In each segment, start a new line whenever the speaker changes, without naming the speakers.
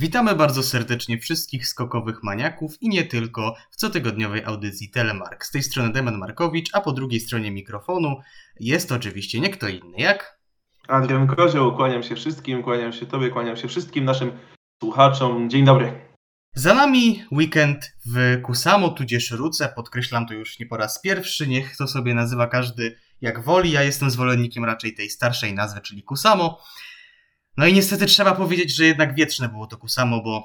Witamy bardzo serdecznie wszystkich skokowych maniaków i nie tylko w cotygodniowej audycji Telemark. Z tej strony Demen Markowicz, a po drugiej stronie mikrofonu jest oczywiście nie kto inny jak...
Adrian Kozioł, kłaniam się wszystkim, kłaniam się Tobie, kłaniam się wszystkim naszym słuchaczom. Dzień dobry.
Za nami weekend w Kusamo, tudzież Ruce, podkreślam to już nie po raz pierwszy, niech to sobie nazywa każdy jak woli, ja jestem zwolennikiem raczej tej starszej nazwy, czyli Kusamo. No i niestety trzeba powiedzieć, że jednak wietrzne było to Kusamo, bo,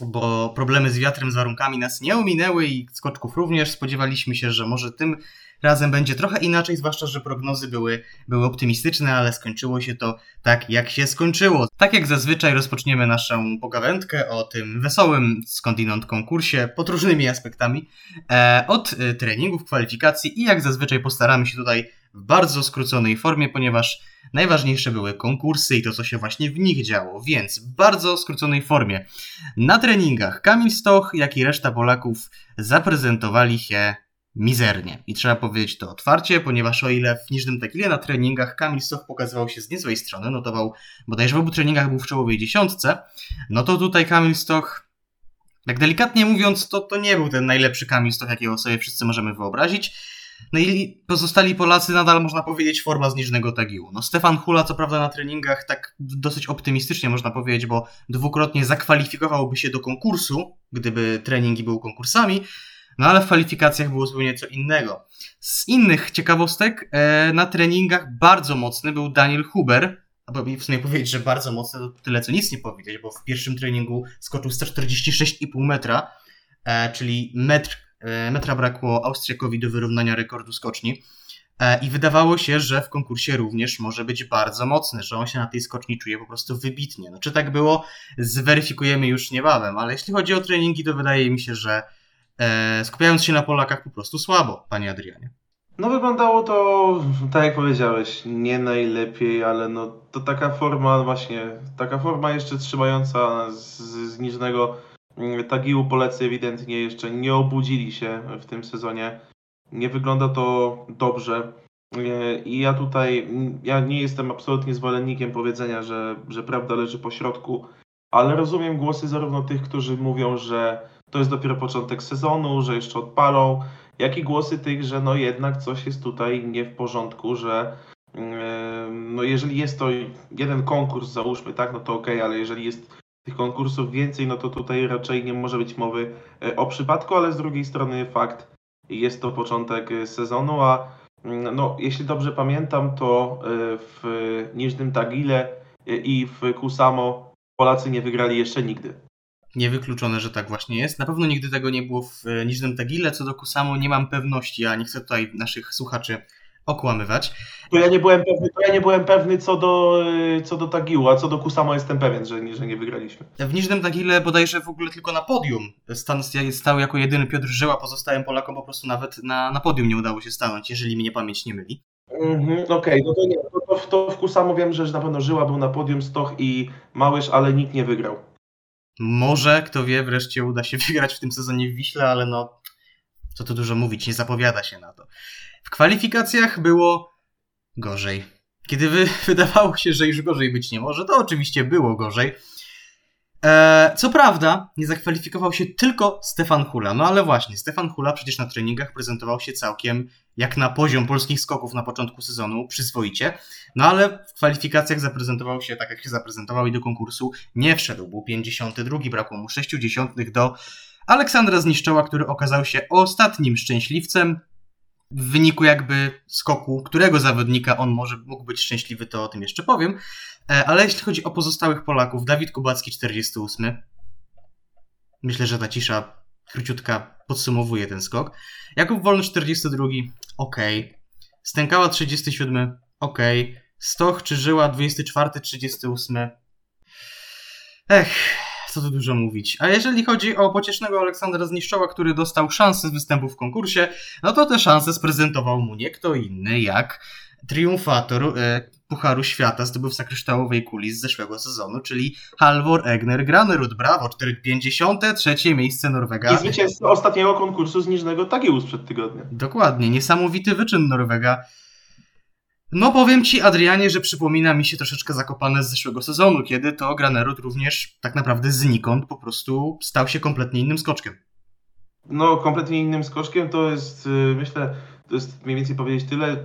bo problemy z wiatrem, z warunkami nas nie ominęły i skoczków również. Spodziewaliśmy się, że może tym razem będzie trochę inaczej, zwłaszcza, że prognozy były, były optymistyczne, ale skończyło się to tak, jak się skończyło. Tak jak zazwyczaj rozpoczniemy naszą pogawędkę o tym wesołym skądinąd konkursie pod różnymi aspektami, e, od e, treningów, kwalifikacji i jak zazwyczaj postaramy się tutaj w bardzo skróconej formie, ponieważ najważniejsze były konkursy i to, co się właśnie w nich działo, więc w bardzo skróconej formie. Na treningach Kamil Stoch, jak i reszta Polaków zaprezentowali się mizernie. I trzeba powiedzieć to otwarcie, ponieważ o ile w Niżnym Takile na treningach Kamil Stoch pokazywał się z niezłej strony, notował, bodajże w obu treningach był w czołowej dziesiątce, no to tutaj Kamil Stoch, tak delikatnie mówiąc, to, to nie był ten najlepszy Kamil Stoch, jakiego sobie wszyscy możemy wyobrazić. No i pozostali Polacy nadal można powiedzieć forma z Niżnego Tagiłu. No Stefan Hula co prawda na treningach tak dosyć optymistycznie można powiedzieć, bo dwukrotnie zakwalifikowałby się do konkursu, gdyby treningi były konkursami, no ale w kwalifikacjach było zupełnie co innego. Z innych ciekawostek e, na treningach bardzo mocny był Daniel Huber, albo w sumie powiedzieć, że bardzo mocny to tyle co nic nie powiedzieć, bo w pierwszym treningu skoczył 146,5 metra, e, czyli metr, metra brakło Austriakowi do wyrównania rekordu skoczni. I wydawało się, że w konkursie również może być bardzo mocny, że on się na tej skoczni czuje po prostu wybitnie. No, czy tak było, zweryfikujemy już niebawem, ale jeśli chodzi o treningi, to wydaje mi się, że e, skupiając się na Polakach po prostu słabo, panie Adrianie.
No wyglądało to, tak jak powiedziałeś, nie najlepiej, ale no to taka forma właśnie, taka forma jeszcze trzymająca z, z niżnego mm, Tagiłu Polacy ewidentnie jeszcze nie obudzili się w tym sezonie. Nie wygląda to dobrze. E, I ja tutaj, ja nie jestem absolutnie zwolennikiem powiedzenia, że, że prawda leży po środku, ale rozumiem głosy zarówno tych, którzy mówią, że to jest dopiero początek sezonu, że jeszcze odpalą, jak i głosy tych, że no jednak coś jest tutaj nie w porządku, że yy, no jeżeli jest to jeden konkurs, załóżmy, tak, no to ok, ale jeżeli jest tych konkursów więcej, no to tutaj raczej nie może być mowy e, o przypadku, ale z drugiej strony fakt, jest to początek e, sezonu, a mm, no, jeśli dobrze pamiętam, to e, w Niżnym Tagile i w Kusamo Polacy nie wygrali jeszcze nigdy.
Niewykluczone, że tak właśnie jest. Na pewno nigdy tego nie było w Niżnym Tagile. Co do Kusamo nie mam pewności, a nie chcę tutaj naszych słuchaczy okłamywać.
To ja nie byłem pewny, to ja nie byłem pewny co do, e, co do Tagilu, a co do Kusamo jestem pewien, że nie, że nie wygraliśmy.
W Niżnym Tagile bodajże w ogóle tylko na podium stan, stał jako jedyny Piotr Żyła, pozostałym Polakom po prostu nawet na, na podium nie udało się stanąć, jeżeli mnie pamięć nie myli.
Mhm, Okej, okay, no to nie, to, to, to w Kusamo wiem, że na pewno Żyła był na podium, Stoch i Małysz, ale nikt nie wygrał.
Może, kto wie, wreszcie uda się wygrać w tym sezonie w Wiśle, ale no, co tu dużo mówić, nie zapowiada się na to. W kwalifikacjach było gorzej. Kiedy wy, wydawało się, że już gorzej być nie może, to oczywiście było gorzej. Eee, co prawda, nie zakwalifikował się tylko Stefan Hula. No ale właśnie, Stefan Hula przecież na treningach prezentował się całkiem jak na poziom polskich skoków na początku sezonu, przyzwoicie. No ale w kwalifikacjach zaprezentował się tak, jak się zaprezentował i do konkursu nie wszedł. Był 52, brakło mu 60 do Aleksandra Zniszczoła, który okazał się ostatnim szczęśliwcem. W wyniku jakby skoku, którego zawodnika on może mógł być szczęśliwy, to o tym jeszcze powiem. E, ale jeśli chodzi o pozostałych Polaków, Dawid Kubacki 48. Myślę, że ta cisza króciutka podsumowuje ten skok. Jakub Wolny 42. Ok. Stękała 37. Ok. Stoch czy Żyła 24, 38. Ech, co tu dużo mówić. A jeżeli chodzi o pociesznego Aleksandra Zniszczoła, który dostał szansę z występu w konkursie, no to te szanse sprezentował mu nie kto inny jak triumfator e, Pucharu Świata zdobywca kryształowej kuli z zeszłego sezonu, czyli Halvor Egner Granerud. Brawo, 53 miejsce Norwega.
I zwycięzca ostatniego konkursu z Niżnego Tagiu sprzed tygodnia.
Dokładnie, niesamowity wyczyn Norwega. No powiem ci, Adrianie, że przypomina mi się troszeczkę zakopane z zeszłego sezonu, kiedy to Granerud również tak naprawdę znikąd po prostu stał się kompletnie innym skoczkiem.
No, kompletnie innym skoczkiem to jest, y, myślę, to jest mniej więcej powiedzieć tyle,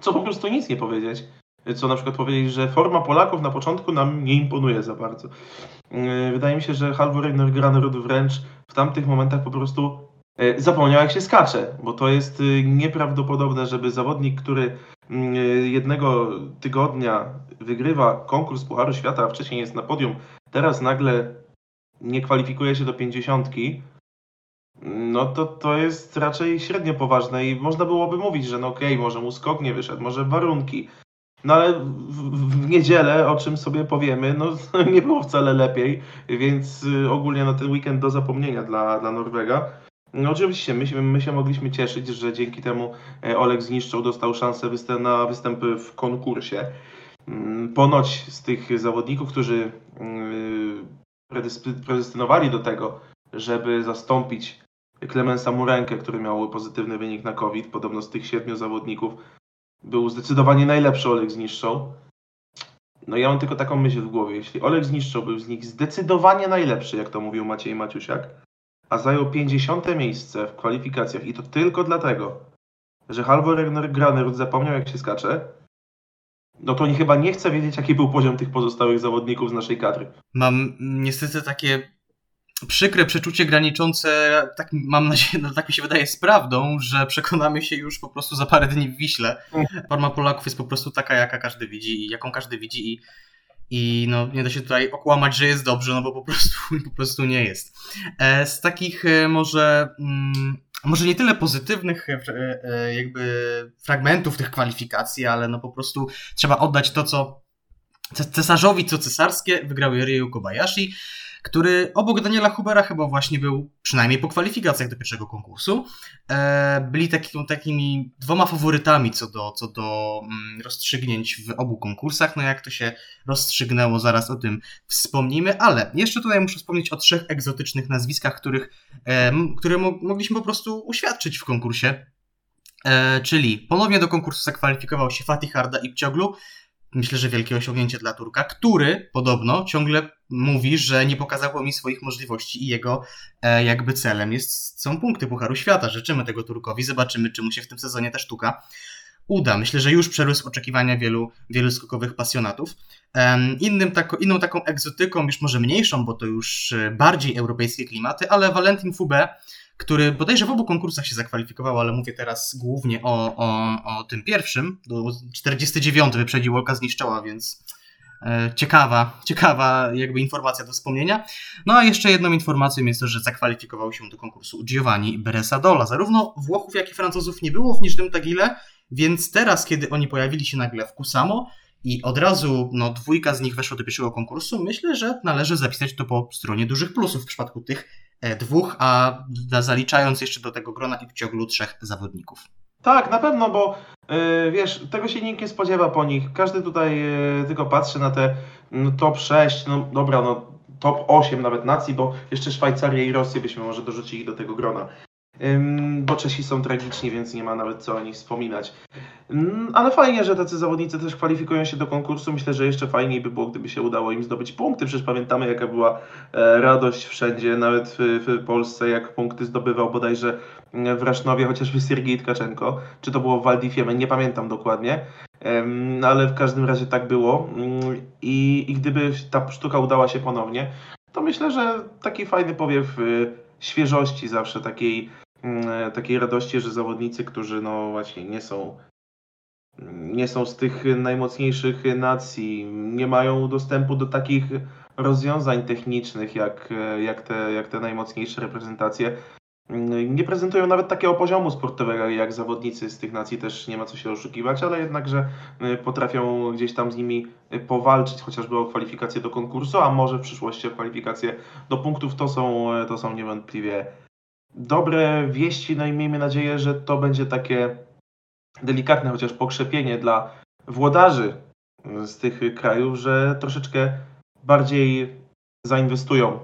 co po prostu nic nie powiedzieć. Co na przykład powiedzieć, że forma Polaków na początku nam nie imponuje za bardzo. Y, wydaje mi się, że Halvor Granerud wręcz w tamtych momentach po prostu zapomniał jak się skacze, bo to jest nieprawdopodobne, żeby zawodnik, który Mm, jednego tygodnia wygrywa konkurs Pucharu Świata, a wcześniej jest na podium, teraz nagle nie kwalifikuje się do pięćdziesiątki, no to to jest raczej średnio poważne i można byłoby mówić, że no okej, okay, może mu skok nie wyszedł, może warunki. No ale w, w, niedzielę, o czym sobie powiemy, no nie było wcale lepiej, więc y, ogólnie na ten weekend do zapomnienia dla, dla Norwega. No oczywiście, my, my się mogliśmy cieszyć, że dzięki temu e, Oleg Zniszczał dostał szansę występ, na występy w konkursie. Mm, ponoć z tych zawodników, którzy mm, predestynowali do tego, żeby zastąpić Klemensa Murenkę, który miał pozytywny wynik na COVID, podobno z tych siedmiu zawodników był zdecydowanie najlepszy Oleg Zniszczał. No ja mam tylko taką myśl w głowie. Jeśli Oleg Zniszczał był z nich zdecydowanie najlepszy, jak to mówił Maciej Maciusiak, a zajął 50 miejsce w kwalifikacjach i to tylko dlatego, że Halvor Granerud zapomniał jak się skacze, no to chyba nie chce wiedzieć, jaki był poziom tych pozostałych zawodników z naszej kadry.
Mam niestety takie przykre przeczucie graniczące, tak mam nadzieję, no, tak mi się wydaje, z prawdą, że przekonamy się już po prostu za parę dni w Wiśle. Mhm. Forma Polaków jest po prostu taka, jaka każdy widzi i jaką każdy widzi i i no, nie da się tutaj okłamać, że jest dobrze, no bo po prostu, po prostu nie jest. E, z takich e, może, mm, może nie tyle pozytywnych e, jakby fragmentów tych kwalifikacji, ale no po prostu trzeba oddać to, co cesarzowi, co cesarskie, wygrał Ryu Kobayashi który obok Daniela Hubera chyba właśnie był, przynajmniej po kwalifikacjach do pierwszego konkursu, e, byli taki, takimi dwoma faworytami co do, co do mm, rozstrzygnięć w obu konkursach. No jak to się rozstrzygnęło, zaraz o tym wspomnimy, ale jeszcze tutaj muszę wspomnieć o trzech egzotycznych nazwiskach, których, które mo mogliśmy po prostu uświadczyć w konkursie. E, czyli ponownie do konkursu zakwalifikował się Fatih Harda i Pcioglu, myślę, że wielkie osiągnięcie dla Turka, który podobno ciągle mówi, że nie pokazał mi swoich możliwości i jego e, jakby celem jest, są punkty Pucharu Świata. Życzymy tego Turkowi, zobaczymy, czy mu się w tym sezonie ta sztuka uda. Myślę, że już przerósł oczekiwania wielu, wielu skokowych pasjonatów. Innym tako, inną taką egzotyką, już może mniejszą, bo to już e, bardziej europejskie klimaty, ale Valentin Fube który bodajże w obu konkursach się zakwalifikował, ale mówię teraz głównie o, o, o tym pierwszym. Do 49 wyprzedził zniszczała, więc e, ciekawa, ciekawa jakby informacja do wspomnienia. No a jeszcze jedną informacją jest to, że zakwalifikował się do konkursu Giovanni Beresadola. Zarówno Włochów, jak i Francuzów nie było w Niżnym Tagile, więc teraz, kiedy oni pojawili się nagle w Kusamo i od razu no, dwójka z nich weszło do pierwszego konkursu, myślę, że należy zapisać to po stronie dużych plusów w przypadku tych dwóch, a zaliczając jeszcze do tego grona i ciąglu trzech zawodników.
Tak, na pewno, bo yy, wiesz, tego się nikt nie spodziewa po nich. Każdy tutaj yy, tylko patrzy na te no, top 6, no dobra, no top 8 nawet nacji, bo jeszcze Szwajcarię i Rosję byśmy może dorzucili do tego grona bo Czesi są tragiczni, więc nie ma nawet co o nich wspominać. Ale fajnie, że tacy zawodnicy też kwalifikują się do konkursu. Myślę, że jeszcze fajniej by było, gdyby się udało im zdobyć punkty. Przecież pamiętamy, jaka była e, radość wszędzie, nawet w, Polsce, jak punkty zdobywał bodajże w Rasznowie chociażby Siergiej Tkaczenko, czy to było w Waldifieme, nie pamiętam dokładnie, ale w każdym razie tak było. I, I gdyby ta sztuka udała się ponownie, to myślę, że taki fajny powiew y, świeżości zawsze, takiej e, takiej radości, że zawodnicy, którzy no właśnie nie są nie są z tych najmocniejszych nacji, nie mają dostępu do takich rozwiązań technicznych jak, e, jak, te, jak te najmocniejsze reprezentacje. Mm, nie prezentują nawet takiego poziomu sportowego jak zawodnicy z tych nacji, też nie ma co się oszukiwać, ale jednakże e, potrafią gdzieś tam z nimi powalczyć, chociażby o kwalifikację do konkursu, a może w przyszłości o kwalifikację do punktów, to są, to są niewątpliwie dobre wieści, no i miejmy nadzieję, że to będzie takie delikatne chociaż pokrzepienie dla włodarzy z tych krajów, że troszeczkę bardziej zainwestują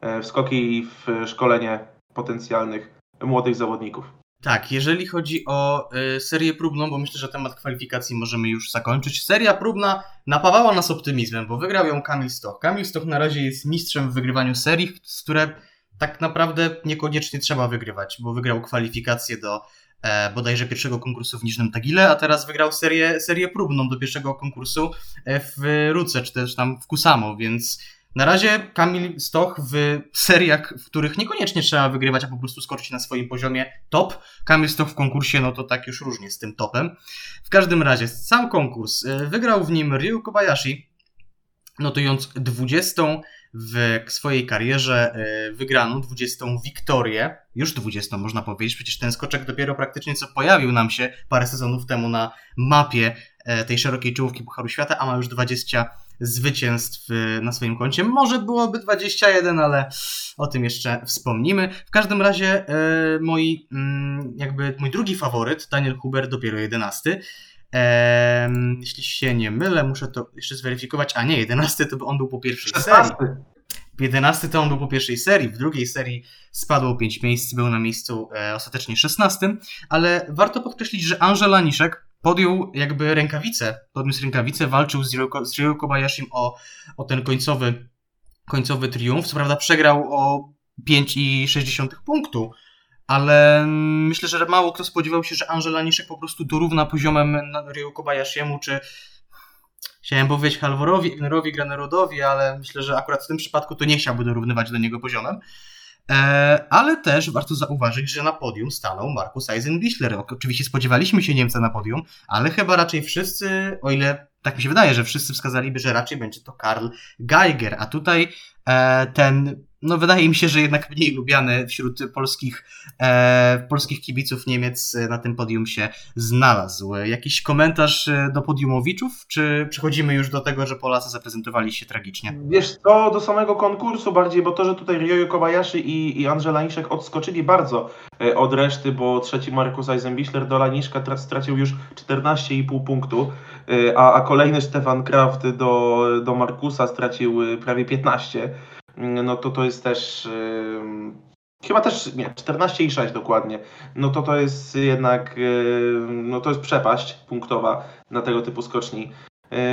e, w skoki i w szkolenie potencjalnych młodych zawodników.
Tak, jeżeli chodzi o y, serię próbną, bo myślę, że temat kwalifikacji możemy już zakończyć. Seria próbna napawała nas optymizmem, bo wygrał ją Kamil Stoch. Kamil Stoch na razie jest mistrzem w wygrywaniu serii, z które tak naprawdę niekoniecznie trzeba wygrywać, bo wygrał kwalifikacje do e, bodajże pierwszego konkursu w Niżnym Tagile, a teraz wygrał serię, serię próbną do pierwszego konkursu e, w Ruce, czy też tam w Kusamo, więc na razie Kamil Stoch w seriach, w których niekoniecznie trzeba wygrywać, a po prostu skoczyć na swoim poziomie top. Kamil Stoch w konkursie, no to tak już różnie z tym topem. W każdym razie, sam konkurs. E, wygrał w nim Ryu Kobayashi, notując 20 w swojej karierze e, wygraną, 20 wiktorię, już 20 można powiedzieć, przecież ten skoczek dopiero praktycznie co pojawił nam się parę sezonów temu na mapie e, tej szerokiej czołówki Pucharu Świata, a ma już 20 zwycięstw y, na swoim koncie. Może byłoby 21, ale o tym jeszcze wspomnimy. W każdym razie e, moi, mm, jakby mój drugi faworyt, Daniel Huber, dopiero 11. jeśli się nie mylę, muszę to jeszcze zweryfikować. A nie, 11 to on był po pierwszej 16. serii. 11 to on był po pierwszej serii, w drugiej serii spadło 5 miejsc, był na miejscu e, ostatecznie 16, ale warto podkreślić, że Angela Niszek podjął jakby rękawice, podniósł rękawice, walczył z Ryo Kobayashim o, o ten końcowy, końcowy triumf. Co prawda przegrał o 5,6 punktu, ale myślę, że mało kto spodziewał się, że Angela Niszek po prostu dorówna poziomem Ryo Kobayashiemu, czy chciałem powiedzieć Halvorowi, Ignerowi, Granerodowi, ale myślę, że akurat w tym przypadku to nie chciałby dorównywać do niego poziomem. E, ale też warto zauważyć, że na podium stanął Markus Eisenbichler. Oczywiście spodziewaliśmy się Niemca na podium, ale chyba raczej wszyscy, o ile tak mi się wydaje, że wszyscy wskazaliby, że raczej będzie to Karl Geiger, a tutaj e, ten no wydaje mi się, że jednak mniej lubiany wśród polskich, e, polskich kibiców Niemiec na tym podium się znalazł. Jakiś komentarz e, do podiumowiczów, czy przechodzimy już do tego, że Polacy zaprezentowali się tragicznie?
Wiesz, to do samego konkursu bardziej, bo to, że tutaj Ryoyo Kobayashi i, i Andrzej Laniszek odskoczyli bardzo e, od reszty, bo trzeci Markus Eisenbichler do Laniszka stracił już 14,5 punktu, e, a, a kolejny Stefan Kraft do, do Markusa stracił e, prawie 15 no to to jest też chyba też nie, 14,6 dokładnie. No to to jest jednak no to jest przepaść punktowa na tego typu skoczni.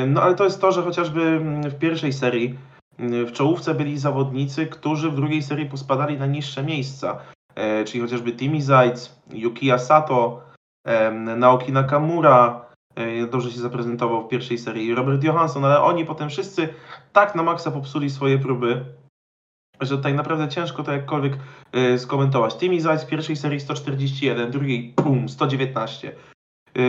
No ale to jest to, że chociażby w pierwszej serii w czołówce byli zawodnicy, którzy w drugiej serii pospadali na niższe miejsca. E, czyli chociażby Timi Zajc, Yuki Sato, Naoki Nakamura, e, dobrze się zaprezentował w pierwszej serii, Robert Johansson, ale oni potem wszyscy tak na maksa popsuli swoje próby, że tutaj naprawdę ciężko to jakkolwiek yy, skomentować. Timmy Zajc w pierwszej serii 141, drugiej pum, 119. Yy,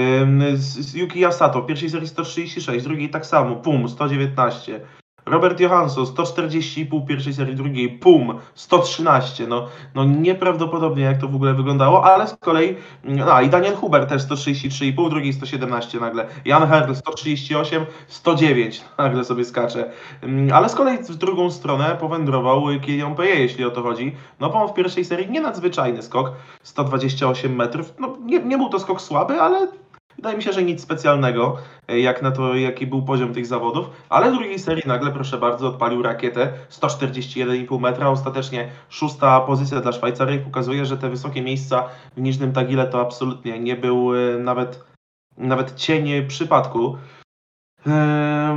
Yuki Yasato pierwszej serii 136, drugiej tak samo, pum, 119. Robert Johansson 140,5 pierwszej serii, drugiej pum 113. No, no nieprawdopodobnie jak to w ogóle wyglądało, ale z kolei no i Daniel Huber też 133,5, drugiej 117 nagle. Jan Herl 138, 109 nagle sobie skacze. Mm, ale z kolei w drugą stronę powędrował Kilian Peje, jeśli o to chodzi. No bo on w pierwszej serii nie nadzwyczajny skok, 128 metrów. No nie, nie był to skok słaby, ale Wydaje mi się, że nic specjalnego, e, jak na to, jaki był poziom tych zawodów, ale drugiej serii nagle, proszę bardzo, odpalił rakietę 141,5 metra. Ostatecznie szósta pozycja dla Szwajcarii pokazuje, że te wysokie miejsca w Niżnym Tagile to absolutnie nie był e, nawet, nawet cień przypadku.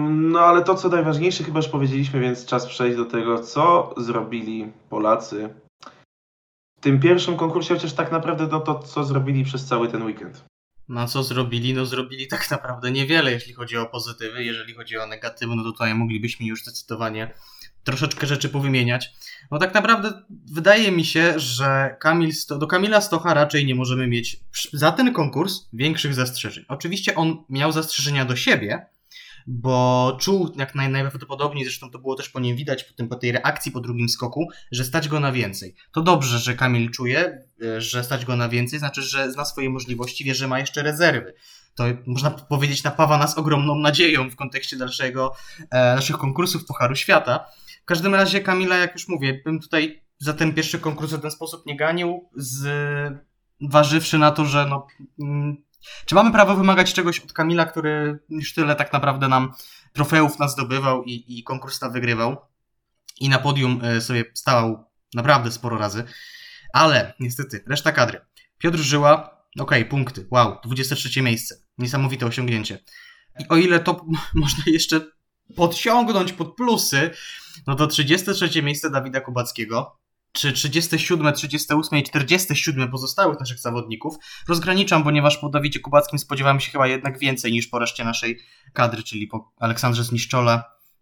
No ale to, co najważniejsze, chyba już powiedzieliśmy, więc czas przejść do tego, co zrobili Polacy w tym pierwszym konkursie, chociaż tak naprawdę no to, co zrobili przez cały ten weekend.
No co zrobili? No zrobili tak naprawdę niewiele, jeśli chodzi o pozytywy. Jeżeli chodzi o negatywy, no to tutaj moglibyśmy już zdecydowanie troszeczkę rzeczy powymieniać. No tak naprawdę wydaje mi się, że Kamil Sto do Kamila Stocha raczej nie możemy mieć za ten konkurs większych zastrzeżeń. Oczywiście on miał zastrzeżenia do siebie, bo czuł jak naj, najprawdopodobniej, zresztą to było też po nim widać, po, tym, po tej reakcji po drugim skoku, że stać go na więcej. To dobrze, że Kamil czuje, e, że stać go na więcej, znaczy, że zna swoje możliwości, wie, że ma jeszcze rezerwy. To można powiedzieć napawa nas ogromną nadzieją w kontekście dalszego, e, naszych konkursów Pucharu Świata. W każdym razie Kamila, jak już mówię, bym tutaj za ten pierwszy konkurs w ten sposób nie ganił, zważywszy na to, że no, mm, czy mamy prawo wymagać czegoś od Kamila, który już tyle tak naprawdę nam trofeów nas zdobywał i, i konkurs ta wygrywał? I na podium e, sobie stał naprawdę sporo razy, ale niestety reszta kadry. Piotr Żyła, okej, okay, punkty, wow, 23 miejsce, niesamowite osiągnięcie. I o ile to można jeszcze podciągnąć pod plusy, no to 33 miejsce Dawida Kubackiego, czy 37, 38 i 47 pozostałych naszych zawodników rozgraniczam, ponieważ po Dawidzie Kubackim spodziewałem się chyba jednak więcej niż po reszcie naszej kadry, czyli po Aleksandrze Zniszczole,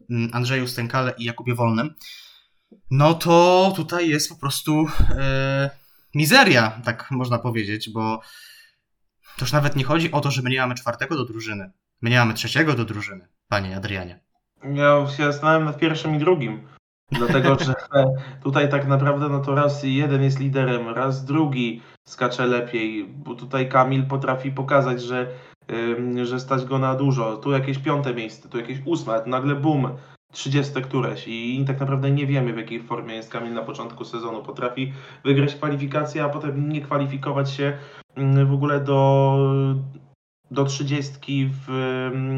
mm, Andrzeju Stękale i Jakubie Wolnym. No to tutaj jest po prostu e, mizeria, tak można powiedzieć, bo to już nawet nie chodzi o to, że my nie mamy czwartego do drużyny. My nie mamy trzeciego do drużyny, panie Adrianie.
Ja się zastanawiam nad pierwszym i drugim. Dlatego, że tutaj tak naprawdę no to raz jeden jest liderem, raz drugi skacze lepiej, bo tutaj Kamil potrafi pokazać, że, że stać go na dużo. Tu jakieś piąte miejsce, tu jakieś ósme, nagle boom, trzydzieste któreś i tak naprawdę nie wiemy w jakiej formie jest Kamil na początku sezonu. Potrafi wygrać kwalifikację, a potem nie kwalifikować się w ogóle do, do 30 w,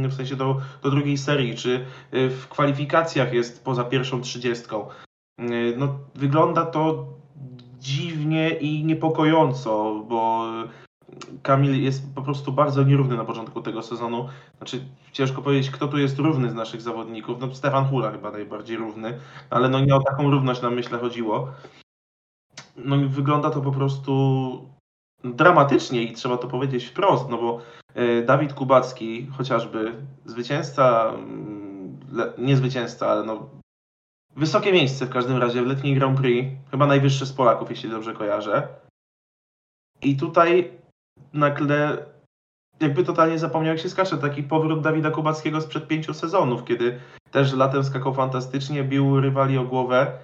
w sensie do, do drugiej serii, czy y, w kwalifikacjach jest poza pierwszą 30. Y, no, wygląda to dziwnie i niepokojąco, bo Kamil jest po prostu bardzo nierówny na początku tego sezonu. Znaczy, ciężko powiedzieć, kto tu jest równy z naszych zawodników. No, Stefan Hula chyba najbardziej równy, ale no nie o taką równość nam myślę chodziło. No wygląda to po prostu dramatycznie i trzeba to powiedzieć wprost, no bo e, Dawid Kubacki, chociażby zwycięzca, mm, nie zwycięzca, ale no wysokie miejsce w każdym razie w letniej Grand Prix, chyba najwyższe z Polaków, jeśli dobrze kojarzę. I tutaj nagle jakby totalnie zapomniał, jak się skacze. Taki powrót Dawida Kubackiego sprzed pięciu sezonów, kiedy też latem skakał fantastycznie, bił rywali o głowę.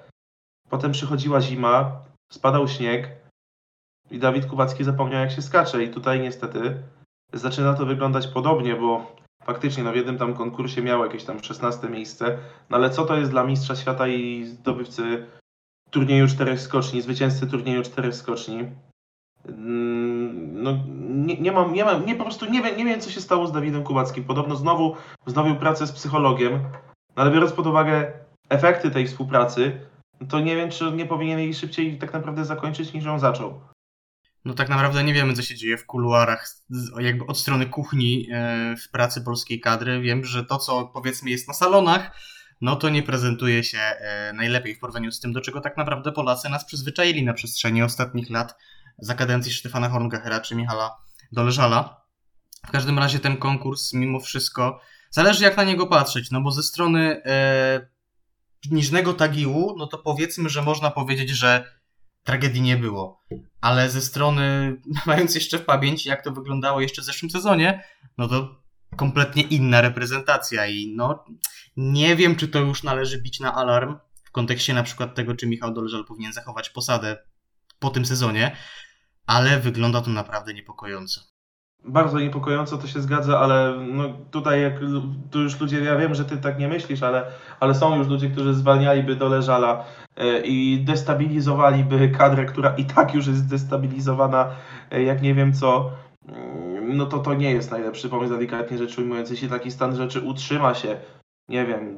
Potem przychodziła zima, spadał śnieg, i Dawid Kubacki zapomniał jak się skacze i tutaj niestety zaczyna to wyglądać podobnie, bo faktycznie no w jednym tam konkursie miał jakieś tam 16 miejsce, no ale co to jest dla mistrza świata i zdobywcy turnieju czterech skoczni, zwycięzcy turnieju czterech skoczni? Mm, no, nie, nie mam, nie mam, nie po prostu nie wiem, nie wiem, co się stało z Dawidem Kubackim. Podobno znowu wznowił pracę z psychologiem, no ale biorąc pod uwagę efekty tej współpracy, to nie wiem, czy nie powinien jej szybciej tak naprawdę zakończyć, niż ją zaczął
no tak naprawdę nie wiemy, co się dzieje w kuluarach, jakby od strony kuchni e, w pracy polskiej kadry. Wiem, że to, co powiedzmy jest na salonach, no to nie prezentuje się e, najlepiej w porównaniu z tym, do czego tak naprawdę Polacy nas przyzwyczaili na przestrzeni ostatnich lat za kadencji Stefana Horngachera czy Michala Doleżala. W każdym razie ten konkurs, mimo wszystko, zależy jak na niego patrzeć, no bo ze strony e, niżnego tagiłu, no to powiedzmy, że można powiedzieć, że tragedii nie było. Ale ze strony, mając jeszcze w pamięci, jak to wyglądało jeszcze w zeszłym sezonie, no to kompletnie inna reprezentacja i no nie wiem, czy to już należy bić na alarm w kontekście na przykład tego, czy Michał Doleżal powinien zachować posadę po tym sezonie, ale wygląda to naprawdę niepokojąco.
Bardzo niepokojąco to się zgadza, ale no tutaj jak tu już ludzie, ja wiem, że ty tak nie myślisz, ale, ale są już ludzie, którzy zwalnialiby Doleżala E, i destabilizowaliby kadrę, która i tak już jest zdestabilizowana, e, jak nie wiem co, mm, no to to nie jest najlepszy pomysł, delikatnie rzecz ujmując. Jeśli taki stan rzeczy utrzyma się, nie wiem,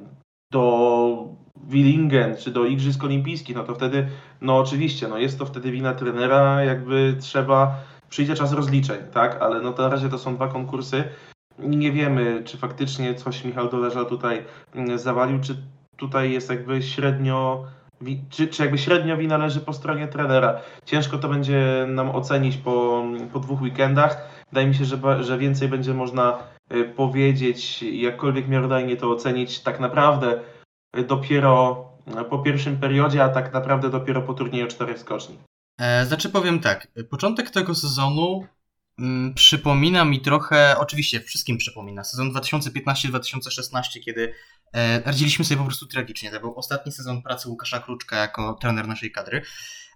do Willingen czy do Igrzysk Olimpijskich, no to wtedy, no oczywiście, no jest to wtedy wina trenera, jakby trzeba, przyjdzie czas rozliczeń, tak, ale no to na razie to są dwa konkursy. Nie wiemy, czy faktycznie coś Michał Doleża tutaj mm, zawalił, czy tutaj jest jakby średnio czy, czy jakby średnio wina leży po stronie trenera. Ciężko to będzie nam ocenić po, po dwóch weekendach. Wydaje mi się, że, że więcej będzie można y, powiedzieć, jakkolwiek miarodajnie to ocenić tak naprawdę y, dopiero y, po pierwszym periodzie, a tak naprawdę dopiero po turnieju czterech skoczni.
E, znaczy powiem tak, początek tego sezonu mm, przypomina mi trochę, oczywiście wszystkim przypomina, sezon 2015-2016, kiedy e, radziliśmy sobie po prostu tragicznie. To był ostatni sezon pracy Łukasza Kruczka jako trener naszej kadry.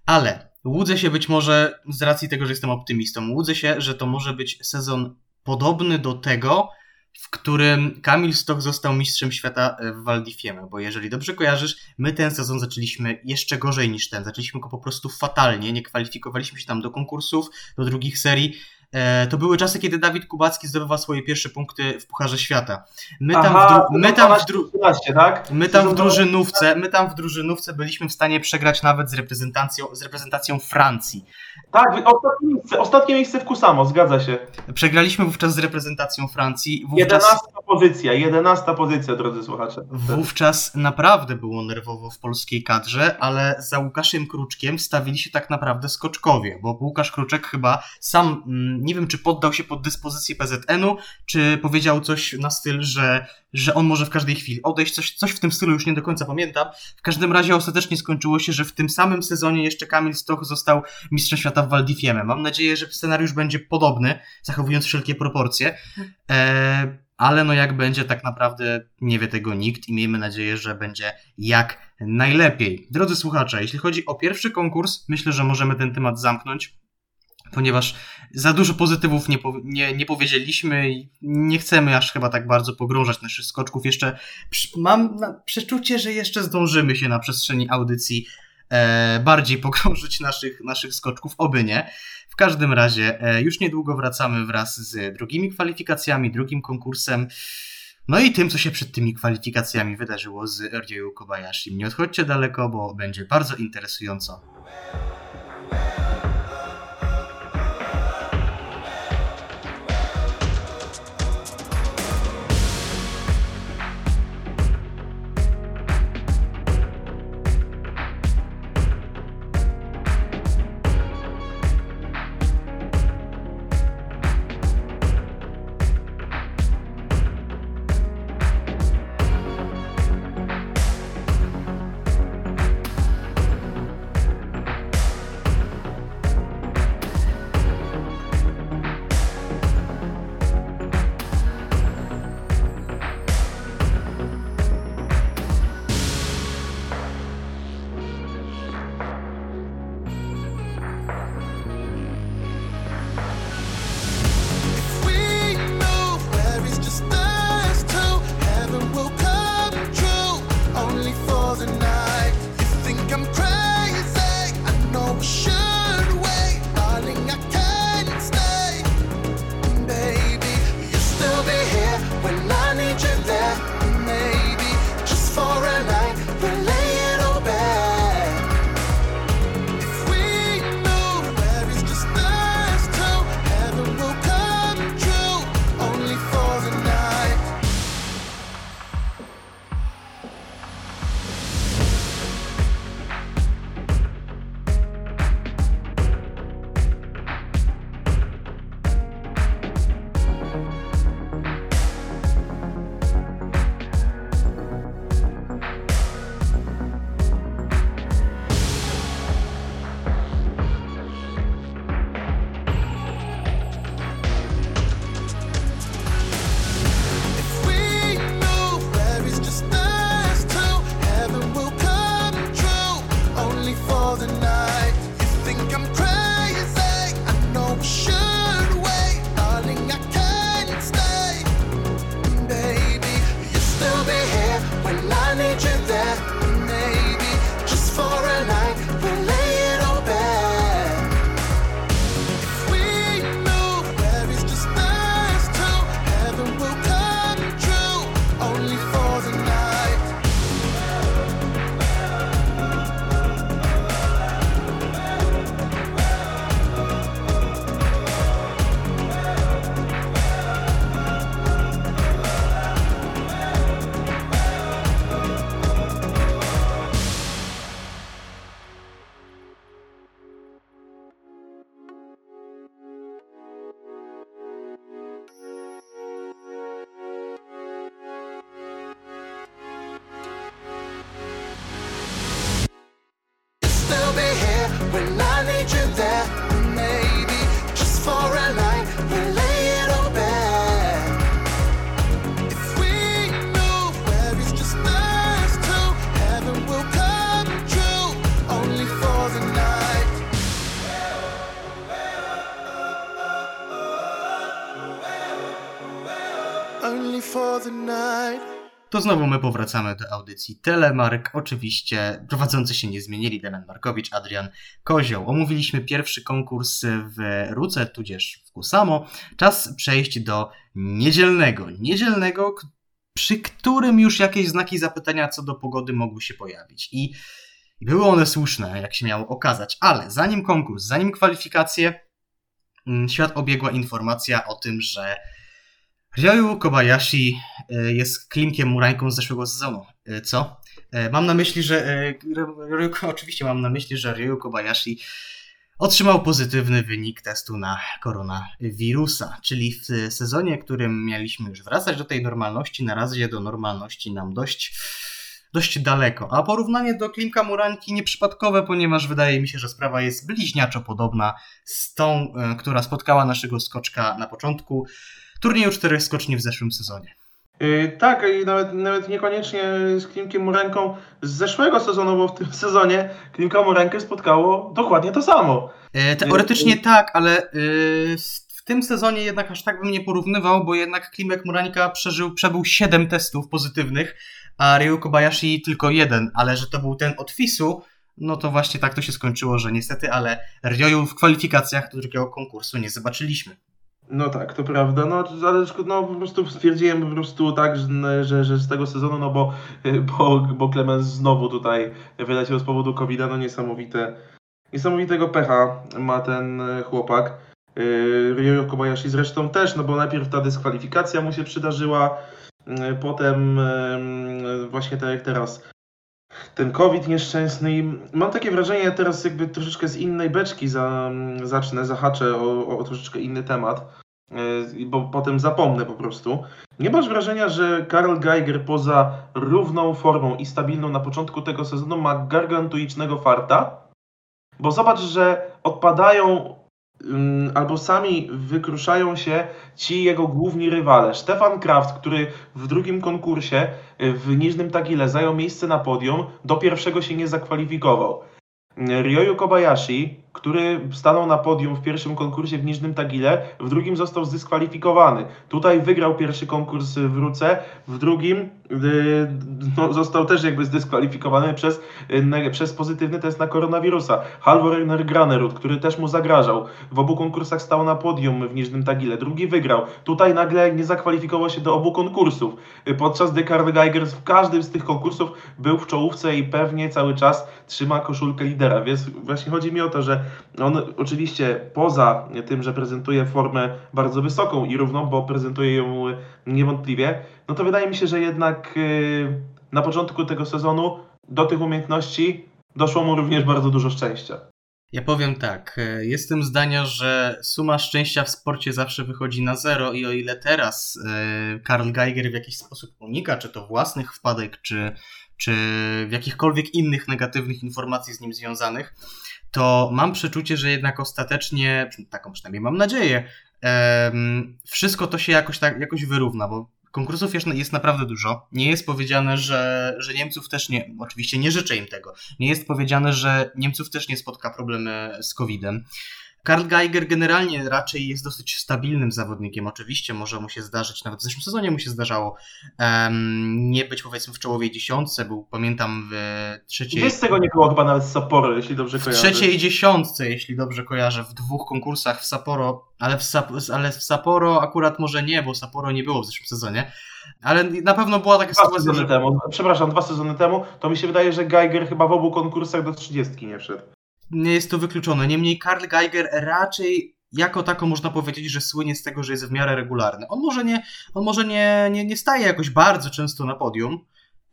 Ale łudzę się być może, z racji tego, że jestem optymistą, łudzę się, że to może być sezon podobny do tego, w którym Kamil Stok został mistrzem świata w Waldifieme, bo jeżeli dobrze kojarzysz, my ten sezon zaczęliśmy jeszcze gorzej niż ten. Zaczęliśmy go po prostu fatalnie, nie kwalifikowaliśmy się tam do konkursów, do drugich serii. E, to były czasy, kiedy Dawid Kubacki zdobywał swoje pierwsze punkty w Pucharze Świata. My tam,
Aha,
w, dru- my tam, w, dru-
12, tak?
my tam w drużynówce, my tam w drużynówce byliśmy w stanie przegrać nawet z reprezentacją, z reprezentacją Francji.
Tak, ostatnie miejsce, ostatnie miejsce w Kusamo, zgadza się.
Przegraliśmy wówczas z reprezentacją Francji. Wówczas,
11 pozycja, 11 pozycja, drodzy słuchacze.
wówczas naprawdę było nerwowo w polskiej kadrze, ale za Łukaszem Kruczkiem stawili się tak naprawdę skoczkowie, bo Łukasz Kruczek chyba sam, mm, nie wiem czy poddał się pod dyspozycję PZN-u, czy powiedział coś na styl, że, że on może w każdej chwili odejść, coś, coś w tym stylu, już nie do końca pamiętam. W każdym razie ostatecznie skończyło się, że w tym samym sezonie jeszcze Kamil Stoch został mistrzem świata w Waldifieme. Mam nadzieję, że scenariusz będzie podobny, zachowując wszelkie proporcje. E, ale no jak będzie, tak naprawdę nie wie tego nikt i miejmy nadzieję, że będzie jak najlepiej. Drodzy słuchacze, jeśli chodzi o pierwszy konkurs, myślę, że możemy ten temat zamknąć, ponieważ za dużo pozytywów nie, nie, nie powiedzieliśmy i nie chcemy aż chyba tak bardzo pogrążać naszych skoczków. Jeszcze mam przeczucie, że jeszcze zdążymy się na przestrzeni audycji bardziej pogrążyć naszych, naszych skoczków, oby nie. W każdym razie e, już niedługo wracamy wraz z drugimi kwalifikacjami, drugim konkursem. No i tym, co się przed tymi kwalifikacjami wydarzyło z Ryu Kobayashi. Nie odchodźcie daleko, bo będzie bardzo interesująco. To znowu my powracamy do audycji Telemark. Oczywiście prowadzący się nie zmienili, Damian Markowicz, Adrian Kozioł. Omówiliśmy pierwszy konkurs w Ruce, tudzież w Kusamo. Czas przejść do niedzielnego. Niedzielnego, przy którym już jakieś znaki zapytania co do pogody mogły się pojawić. I były one słuszne, jak się miało okazać. Ale zanim konkurs, zanim kwalifikacje, mm, świat obiegła informacja o tym, że Ryoyu Kobayashi e, jest klimkiem murańką z zeszłego sezonu. E, co? E, mam na myśli, że. Oczywiście mam na myśli, że Ryoyu Kobayashi otrzymał pozytywny wynik testu na koronawirusa, czyli w sezonie, w którym mieliśmy już wracać do tej normalności, na razie do normalności nam dość, dość daleko. A porównanie do Klimka Muranki nieprzypadkowe, ponieważ wydaje mi się, że sprawa jest bliźniaczo podobna z tą, która spotkała naszego skoczka na początku turnieju czterech skoczni w zeszłym sezonie.
Yy, tak, i nawet, nawet niekoniecznie z Klimkiem Murenką z zeszłego sezonu, bo w tym sezonie Klimka Murenkę spotkało dokładnie to samo.
E, teoretycznie yy, tak, ale w tym sezonie jednak aż tak bym nie porównywał, bo jednak Klimek Murańka przeżył, przebył 7 testów pozytywnych, a Ryu Kobayashi tylko jeden, ale że to był ten od FIS-u, no to właśnie tak to się skończyło, że niestety, ale Ryoju w kwalifikacjach do drugiego konkursu nie zobaczyliśmy.
No tak, to prawda, no ale no, po prostu stwierdziłem po prostu tak, że, że, z tego sezonu, no bo, bo, bo Clemens znowu tutaj wyleciał z powodu covid no niesamowite, niesamowitego pecha ma ten chłopak. Y, Ryoyo Kobayashi zresztą też, no bo najpierw ta dyskwalifikacja mu się przydarzyła, y, potem właśnie tak jak teraz ten COVID nieszczęsny i mam takie wrażenie, teraz jakby troszeczkę z innej beczki za, zacznę, zahaczę o, o troszeczkę inny temat, yy, bo potem zapomnę po prostu. Nie masz wrażenia, że Karl Geiger poza równą formą i stabilną na początku tego sezonu ma gargantuicznego farta? Bo zobacz, że odpadają albo sami wykruszają się ci jego główni rywale. Stefan Kraft, który w drugim konkursie y, w Niżnym Tagile zajął miejsce na podium, do pierwszego się nie zakwalifikował. Ryoyu Kobayashi, który stanął na podium w pierwszym konkursie w Niżnym Tagile, w drugim został zdyskwalifikowany. Tutaj wygrał pierwszy konkurs w Ruce, w drugim yy, no, został też jakby zdyskwalifikowany przez, yy, przez pozytywny test na koronawirusa. Halvor Granerud, który też mu zagrażał. W obu konkursach stał na podium w Niżnym Tagile, drugi wygrał. Tutaj nagle nie zakwalifikował się do obu konkursów, podczas gdy Karl Geiger w każdym z tych konkursów był w czołówce i pewnie cały czas trzyma koszulkę lidera. Więc właśnie chodzi mi o to, że on oczywiście poza tym, że prezentuje formę bardzo wysoką i równą, bo prezentuje ją niewątpliwie, no to wydaje mi się, że jednak y, na początku tego sezonu do tych umiejętności doszło mu również bardzo dużo szczęścia.
Ja powiem tak, e, jestem zdania, że suma szczęścia w sporcie zawsze wychodzi na zero i o ile teraz e, Karl Geiger w jakiś sposób unika, czy to własnych wpadek, czy, czy w jakichkolwiek innych negatywnych informacji z nim związanych, to mam przeczucie, że jednak ostatecznie, taką przynajmniej mam nadzieję, wszystko to się jakoś, tak, jakoś wyrówna, bo konkursów jest, jest naprawdę dużo. Nie jest powiedziane, że, że Niemców też nie, oczywiście nie życzę im tego, nie jest powiedziane, że Niemców też nie spotka problemy z COVID-em. Karl Geiger generalnie raczej jest dosyć stabilnym zawodnikiem. Oczywiście może mu się zdarzyć, nawet w zeszłym sezonie mu się zdarzało um, nie być powiedzmy w czołowej dziesiątce, był pamiętam w trzeciej...
Wiesz, tego nie było chyba nawet w Sapporo, jeśli dobrze kojarzę.
W trzeciej dziesiątce, jeśli dobrze kojarzę, w dwóch konkursach w Sapporo, ale w, Sap ale w Sapporo akurat może nie, bo Sapporo nie było w zeszłym sezonie. Ale na pewno była taka
dwa
sytuacja,
że... temu, przepraszam, dwa sezony temu, to mi się wydaje, że Geiger chyba w obu konkursach do trzydziestki nie wszedł
nie jest to wykluczone. Niemniej Karl Geiger raczej jako tako można powiedzieć, że słynie z tego, że jest w miarę regularny. On może nie, on może nie, nie, nie staje jakoś bardzo często na podium,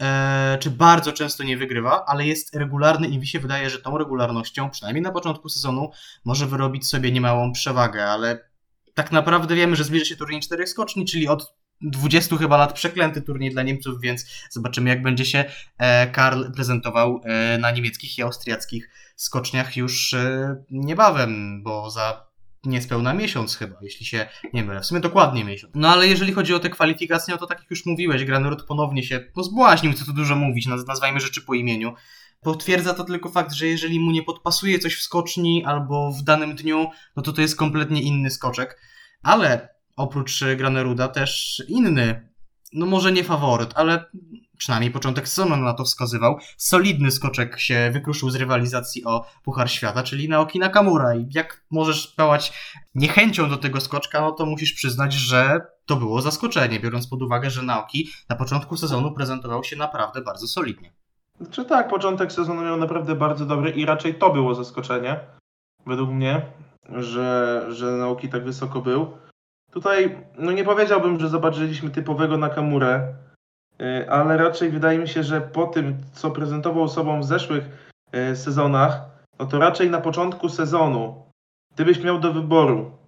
e, czy bardzo często nie wygrywa, ale jest regularny i mi się wydaje, że tą regularnością, przynajmniej na początku sezonu, może wyrobić sobie niemałą przewagę, ale tak naprawdę wiemy, że zbliża się turniej czterech skoczni, czyli od 20 chyba lat przeklęty turniej dla Niemców, więc zobaczymy jak będzie się e, Karl prezentował e, na niemieckich i austriackich skoczniach już e, niebawem, bo za niespełna miesiąc chyba, jeśli się nie mylę. W sumie dokładnie miesiąc. No ale jeżeli chodzi o te kwalifikacje, no to tak jak już mówiłeś, Granerud ponownie się pozbłaźnił, co tu dużo mówić, nazwajmy rzeczy po imieniu. Potwierdza to tylko fakt, że jeżeli mu nie podpasuje coś w skoczni albo w danym dniu, no to to jest kompletnie inny skoczek. Ale oprócz Graneruda też inny no może nie faworyt, ale przynajmniej początek sezonu na to wskazywał. Solidny skoczek się wykruszył z rywalizacji o Puchar Świata, czyli Naoki Nakamura. I jak możesz pełać niechęcią do tego skoczka, no to musisz przyznać, że to było zaskoczenie, biorąc pod uwagę, że Naoki na początku sezonu prezentował się naprawdę bardzo solidnie.
Czy tak, początek sezonu miał naprawdę bardzo dobry i raczej to było zaskoczenie, według mnie, że, że Naoki tak wysoko był. Tutaj, no nie powiedziałbym, że zobaczyliśmy typowego Nakamurę, ale raczej wydaje mi się, że po tym, co prezentował sobą w zeszłych y, sezonach, no to raczej na początku sezonu, gdybyś miał do wyboru,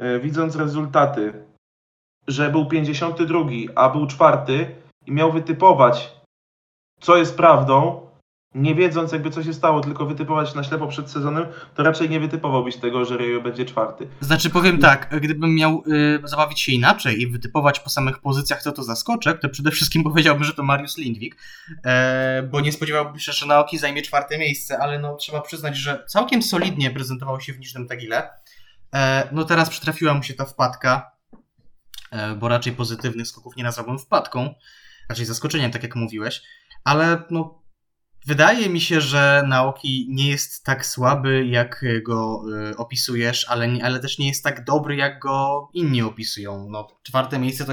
y, widząc rezultaty, że był 52, a był czwarty i miał wytypować, co jest prawdą, nie wiedząc jakby co się stało, tylko wytypować na ślepo przed sezonem, to raczej nie wytypowałbyś tego, że Rio będzie czwarty.
Znaczy powiem tak, gdybym miał y, zabawić się inaczej i wytypować po samych pozycjach, co to za skoczek, to przede wszystkim powiedziałbym, że to Mariusz Lindwik, e, bo nie spodziewałbym się, że Naoki zajmie czwarte miejsce, ale no trzeba przyznać, że całkiem solidnie prezentował się w Niżnym Tagile. E, no teraz przytrafiła mu się ta wpadka, e, bo raczej pozytywnych skoków nie nazwałbym wpadką, raczej zaskoczeniem, tak jak mówiłeś, ale no Wydaje mi się, że Naoki nie jest tak słaby, jak go y, opisujesz, ale, nie, ale też nie jest tak dobry, jak go inni opisują. No, czwarte miejsce to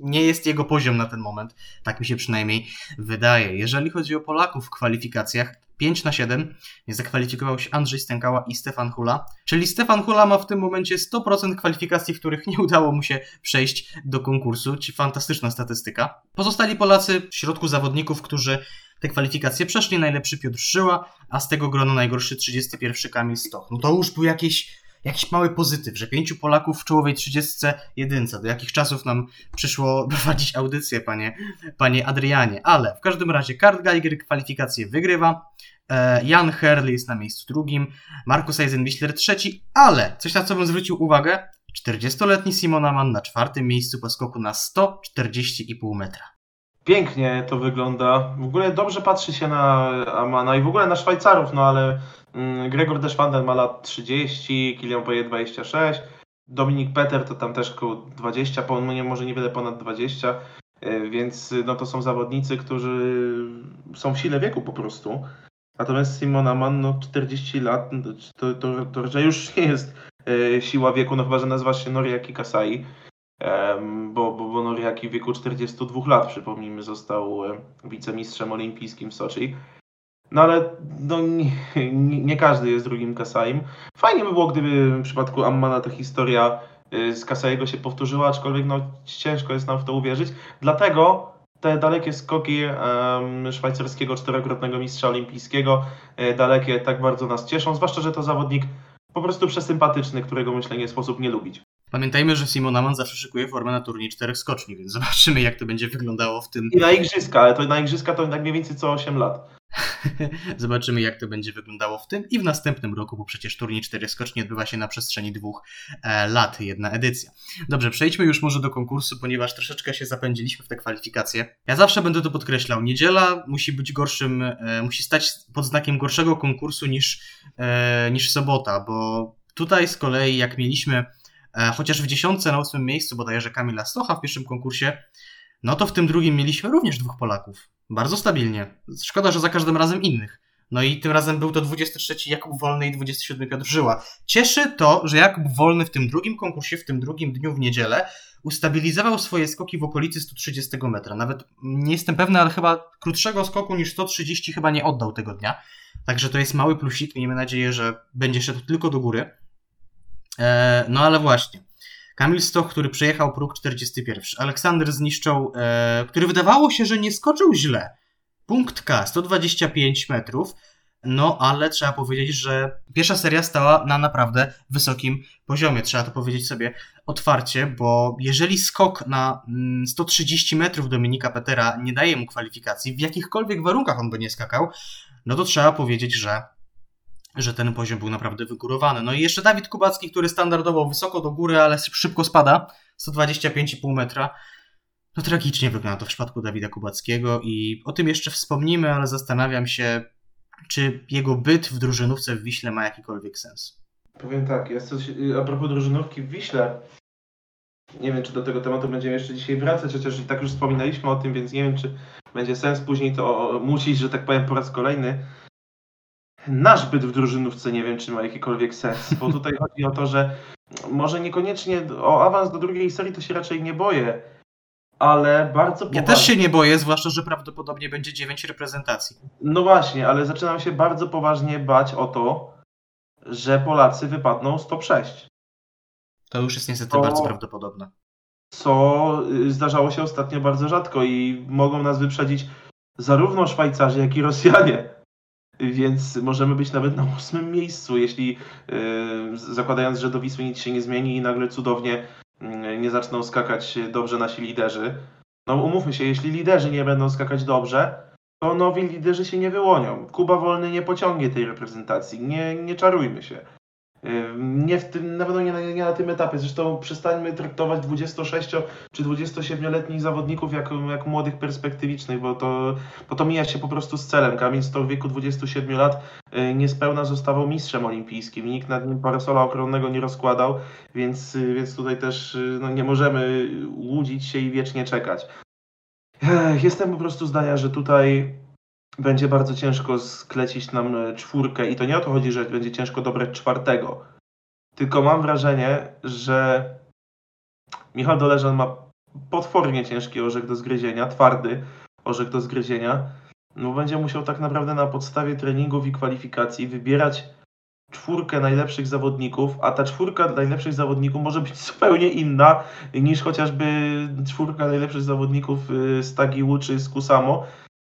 nie jest jego poziom na ten moment. Tak mi się przynajmniej wydaje. Jeżeli chodzi o Polaków w kwalifikacjach, 5 na 7 nie zakwalifikował się Andrzej Stękała i Stefan Hula. Czyli Stefan Hula ma w tym momencie 100% kwalifikacji, w których nie udało mu się przejść do konkursu. Ci fantastyczna statystyka. Pozostali Polacy w środku zawodników, którzy te kwalifikacje przeszli. Najlepszy Piotr Szyła, a z tego grona najgorszy 31 Kamil Stoch. No to już był jakiś, jakiś mały pozytyw, że pięciu Polaków w czołowej 31. Do jakich czasów nam przyszło prowadzić audycję, panie, panie Adrianie. Ale w każdym razie Kurt Geiger kwalifikacje wygrywa. E, Jan Herli jest na miejscu drugim, Markus Eisenbichler trzeci, ale coś na co bym zwrócił uwagę, 40-letni Simon Aman na czwartym miejscu po skoku na 140,5 metra.
Pięknie to wygląda. W ogóle dobrze patrzy się na Amana i w ogóle na Szwajcarów, no ale mm, Gregor Deschwanden ma lat 30, Kilian Poje 26, Dominik Peter to tam też około 20, po- no nie, może niewiele ponad 20, y, więc y, no to są zawodnicy, którzy są w sile wieku po prostu. Natomiast Simon Aman, no 40 lat, to, to, to, że już nie jest y, siła wieku, no chyba, że nazywasz się Noriaki Kasai. Bo, bo, bo Noriaki w wieku 42 lat, przypomnijmy, został wicemistrzem olimpijskim w Soczi. No ale no, nie, nie, każdy jest drugim Kasaim. Fajnie by było, gdyby w przypadku Ammana ta historia y, z Kasaiego się powtórzyła, aczkolwiek no, ciężko jest nam w to uwierzyć. Dlatego te dalekie skoki em, szwajcarskiego czterokrotnego mistrza olimpijskiego, e, dalekie tak bardzo nas cieszą, zwłaszcza, że to zawodnik po prostu przesympatyczny, którego myślę nie sposób nie lubić.
Pamiętajmy, że Simon Aman zawsze szykuje formę na turniej czterech skoczni, więc zobaczymy, jak to będzie wyglądało w tym.
I na igrzyska, ale to na igrzyska to tak mniej więcej co 8 lat.
Zobaczymy, jak to będzie wyglądało w tym i w następnym roku, bo przecież turniej czterech skoczni odbywa się na przestrzeni dwóch e, lat, jedna edycja. Dobrze, przejdźmy już może do konkursu, ponieważ troszeczkę się zapędziliśmy w te kwalifikacje. Ja zawsze będę to podkreślał. Niedziela musi być gorszym, e, musi stać pod znakiem gorszego konkursu niż, e, niż sobota, bo tutaj z kolei, jak mieliśmy chociaż w dziesiątce na ósmym miejscu bodajże Kamila Stocha w pierwszym konkursie, no to w tym drugim mieliśmy również dwóch Polaków. Bardzo stabilnie. Szkoda, że za każdym razem innych. No i tym razem był to 23 Jakub Wolny i 27 Piotr Żyła. Cieszy to, że Jakub Wolny w tym drugim konkursie, w tym drugim dniu w niedzielę, ustabilizował swoje skoki w okolicy 130 metra. Nawet nie jestem pewny, ale chyba krótszego skoku niż 130 chyba nie oddał tego dnia. Także to jest mały plusik. Miejmy nadzieję, że będzie szedł tylko do góry. E, no ale właśnie. Kamil Stoch, który przejechał próg 41. Aleksander zniszczał, e, który wydawało się, że nie skoczył źle. Punkt K, 125 metrów. No, ale trzeba powiedzieć, że pierwsza seria stała na naprawdę wysokim poziomie. Trzeba to powiedzieć sobie otwarcie, bo jeżeli skok na mm, 130 metrów Dominika Petera nie daje mu kwalifikacji, w jakichkolwiek warunkach on by nie skakał, no to trzeba powiedzieć, że że ten poziom był naprawdę wygórowany. No i jeszcze Dawid Kubacki, który standardowo wysoko do góry, ale szybko spada, 125,5 metra. No tragicznie wygląda to w przypadku Dawida Kubackiego i o tym jeszcze wspomnimy, ale zastanawiam się, czy jego byt w drużynówce w Wiśle ma jakikolwiek sens.
Powiem tak, jest coś, a propos drużynówki w Wiśle, Nie wiem, czy do tego tematu będziemy jeszcze dzisiaj wracać, chociaż i tak już wspominaliśmy o tym, więc nie wiem, czy będzie sens później to musić, że tak powiem, po raz kolejny. Nasz byt w drużynówce nie wiem, czy ma jakikolwiek sens, bo tutaj chodzi o to, że może niekoniecznie o awans do drugiej serii to się raczej nie boję, ale bardzo
Ja
poważnie...
też się nie boję, zwłaszcza, że prawdopodobnie będzie 9 reprezentacji.
No właśnie, ale zaczynam się bardzo poważnie bać o to, że Polacy wypadną z top 6.
To już jest niestety
To-
bardzo prawdopodobne.
co y, zdarzało się ostatnio bardzo rzadko i mogą nas wyprzedzić zarówno Szwajcarzy, jak i Rosjanie. Więc możemy być nawet na ósmym miejscu, jeśli yy, zakładając, że do Wisły nic się nie zmieni i nagle cudownie yy, nie zaczną skakać dobrze nasi liderzy. No umówmy się, jeśli liderzy nie będą skakać dobrze, to nowi liderzy się nie wyłonią. Kuba Wolny nie pociągnie tej reprezentacji, nie, nie czarujmy się. Nie w tym, na pewno nie na, nie na tym etapie. Zresztą przestańmy traktować 26 czy 27-letnich zawodników jak, jak młodych perspektywicznych, bo to, bo to mija się po prostu z celem. Stor w wieku 27 lat yy, niespełna zostawał mistrzem olimpijskim. Nikt nad nim parasola ochronnego nie rozkładał, więc, yy, więc tutaj też yy, no, nie możemy łudzić się i wiecznie czekać. Jestem po prostu zdania, że tutaj będzie bardzo ciężko sklecić nam e, czwórkę i to nie o to chodzi, że będzie ciężko dobrać czwartego. Tylko mam wrażenie, że Michał Doleżan ma potwornie ciężki orzech do zgryzienia, twardy orzech do zgryzienia, no będzie musiał tak naprawdę na podstawie treningów i kwalifikacji wybierać czwórkę najlepszych zawodników, a ta czwórka najlepszych zawodników może być zupełnie inna niż chociażby czwórka najlepszych zawodników y, z Tagiłu czy z Kusamo,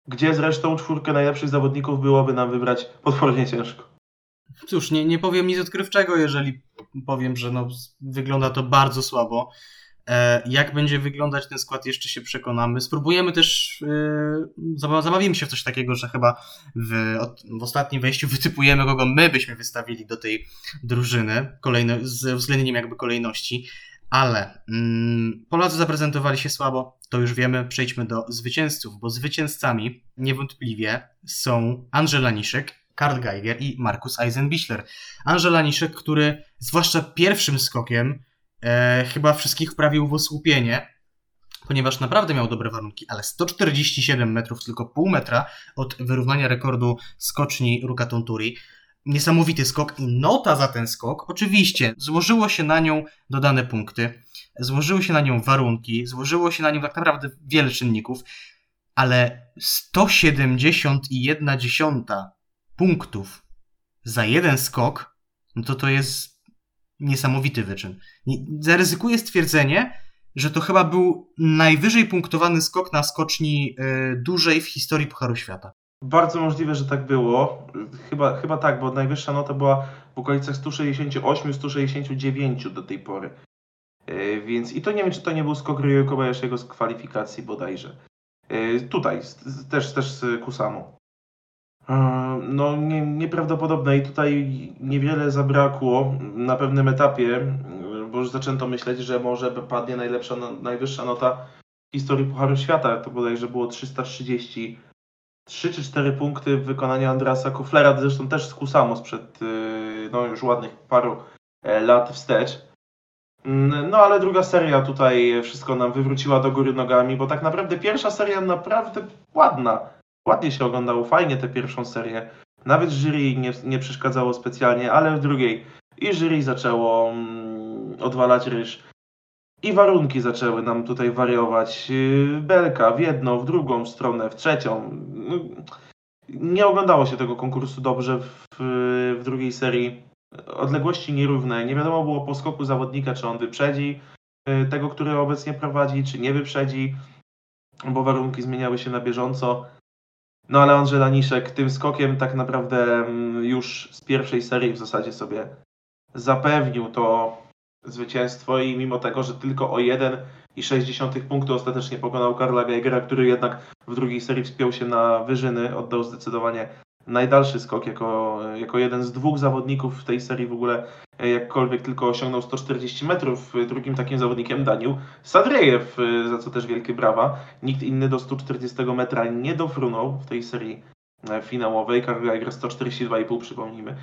gdzie zresztą czwórkę najlepszych zawodników byłoby nam wybrać potwornie ciężko.
Cóż, nie, nie powiem nic odkrywczego, jeżeli powiem, że no, wygląda to bardzo słabo. E, jak będzie wyglądać ten skład, jeszcze się przekonamy. Spróbujemy też, e, zaba- zabawimy się w coś takiego, że chyba w, w ostatnim wejściu wytypujemy, kogo my byśmy wystawili do tej drużyny, kolejno, z uwzględnieniem jakby kolejności. Ale mm, Polacy zaprezentowali się słabo, to już wiemy. Przejdźmy do zwycięzców, bo zwycięzcami niewątpliwie są Angela Niszek, Karl Geiger i Markus Eisenbichler. Angela Niszek, który zwłaszcza pierwszym skokiem e, chyba wszystkich wprawił w osłupienie, ponieważ naprawdę miał dobre warunki, ale 147 metrów, tylko pół metra od wyrównania rekordu skoczni Ruka Turi. Niesamowity skok i nota za ten skok. Oczywiście złożyło się na nią dodane punkty, złożyły się na nią warunki, złożyło się na nią tak naprawdę wiele czynników, ale 171 punktów za jeden skok, no to to jest niesamowity wyczyn. Zaryzykuję stwierdzenie, że to chyba był najwyżej punktowany skok na skoczni y, dużej w historii Pucharu Świata.
Bardzo możliwe, że tak było. Chyba, chyba tak, bo najwyższa nota była w okolicach 168-169 do tej pory. Yy, Więc i to nie wiem, czy to nie był skok Kobayashiego z kwalifikacji bodajże. Yy, Tutaj, też, też z Kusamo. Yy, No nie, nieprawdopodobne i tutaj niewiele zabrakło na pewnym etapie, bo już zaczęto myśleć, że może padnie najlepsza, najwyższa nota w historii Pucharu Świata. To bodajże było 330 3 czy 4 punkty w wykonaniu Andrasa Kuflera, zresztą też z Kusamo sprzed yy, no, już ładnych paru e, lat wstecz. Mm, No ale druga seria tutaj wszystko nam wywróciła do góry nogami, bo tak naprawdę pierwsza seria naprawdę ładna. Ładnie się oglądało, fajnie tę pierwszą serię. Nawet jury nie, nie przeszkadzało specjalnie, ale w drugiej i jury zaczęło mm, odwalać ryż. I warunki zaczęły nam tutaj wariować. Yy, Belka w jedną, w drugą stronę, w trzecią. No, Nie oglądało się tego konkursu dobrze w, w drugiej serii. Odległości nierówne. Nie wiadomo było po skoku zawodnika, czy on wyprzedzi yy, tego, który obecnie prowadzi, czy nie wyprzedzi, bo warunki zmieniały się na bieżąco. No ale Andrzej Laniszek tym skokiem tak naprawdę mm, już z pierwszej serii w zasadzie sobie zapewnił to zwycięstwo i mimo tego, że tylko o 1,6 punktu ostatecznie pokonał Karla Geigera, który jednak w drugiej serii wspiął się na wyżyny, oddał zdecydowanie najdalszy skok jako, jako jeden z dwóch zawodników w tej serii w ogóle jakkolwiek tylko osiągnął 140 metrów. Drugim takim zawodnikiem Danił Sadrejew, e, za co też wielkie brawa. Nikt inny do 140 metra nie dofrunął w tej serii e, finałowej. Karl Geiger 142,5 przypomnijmy.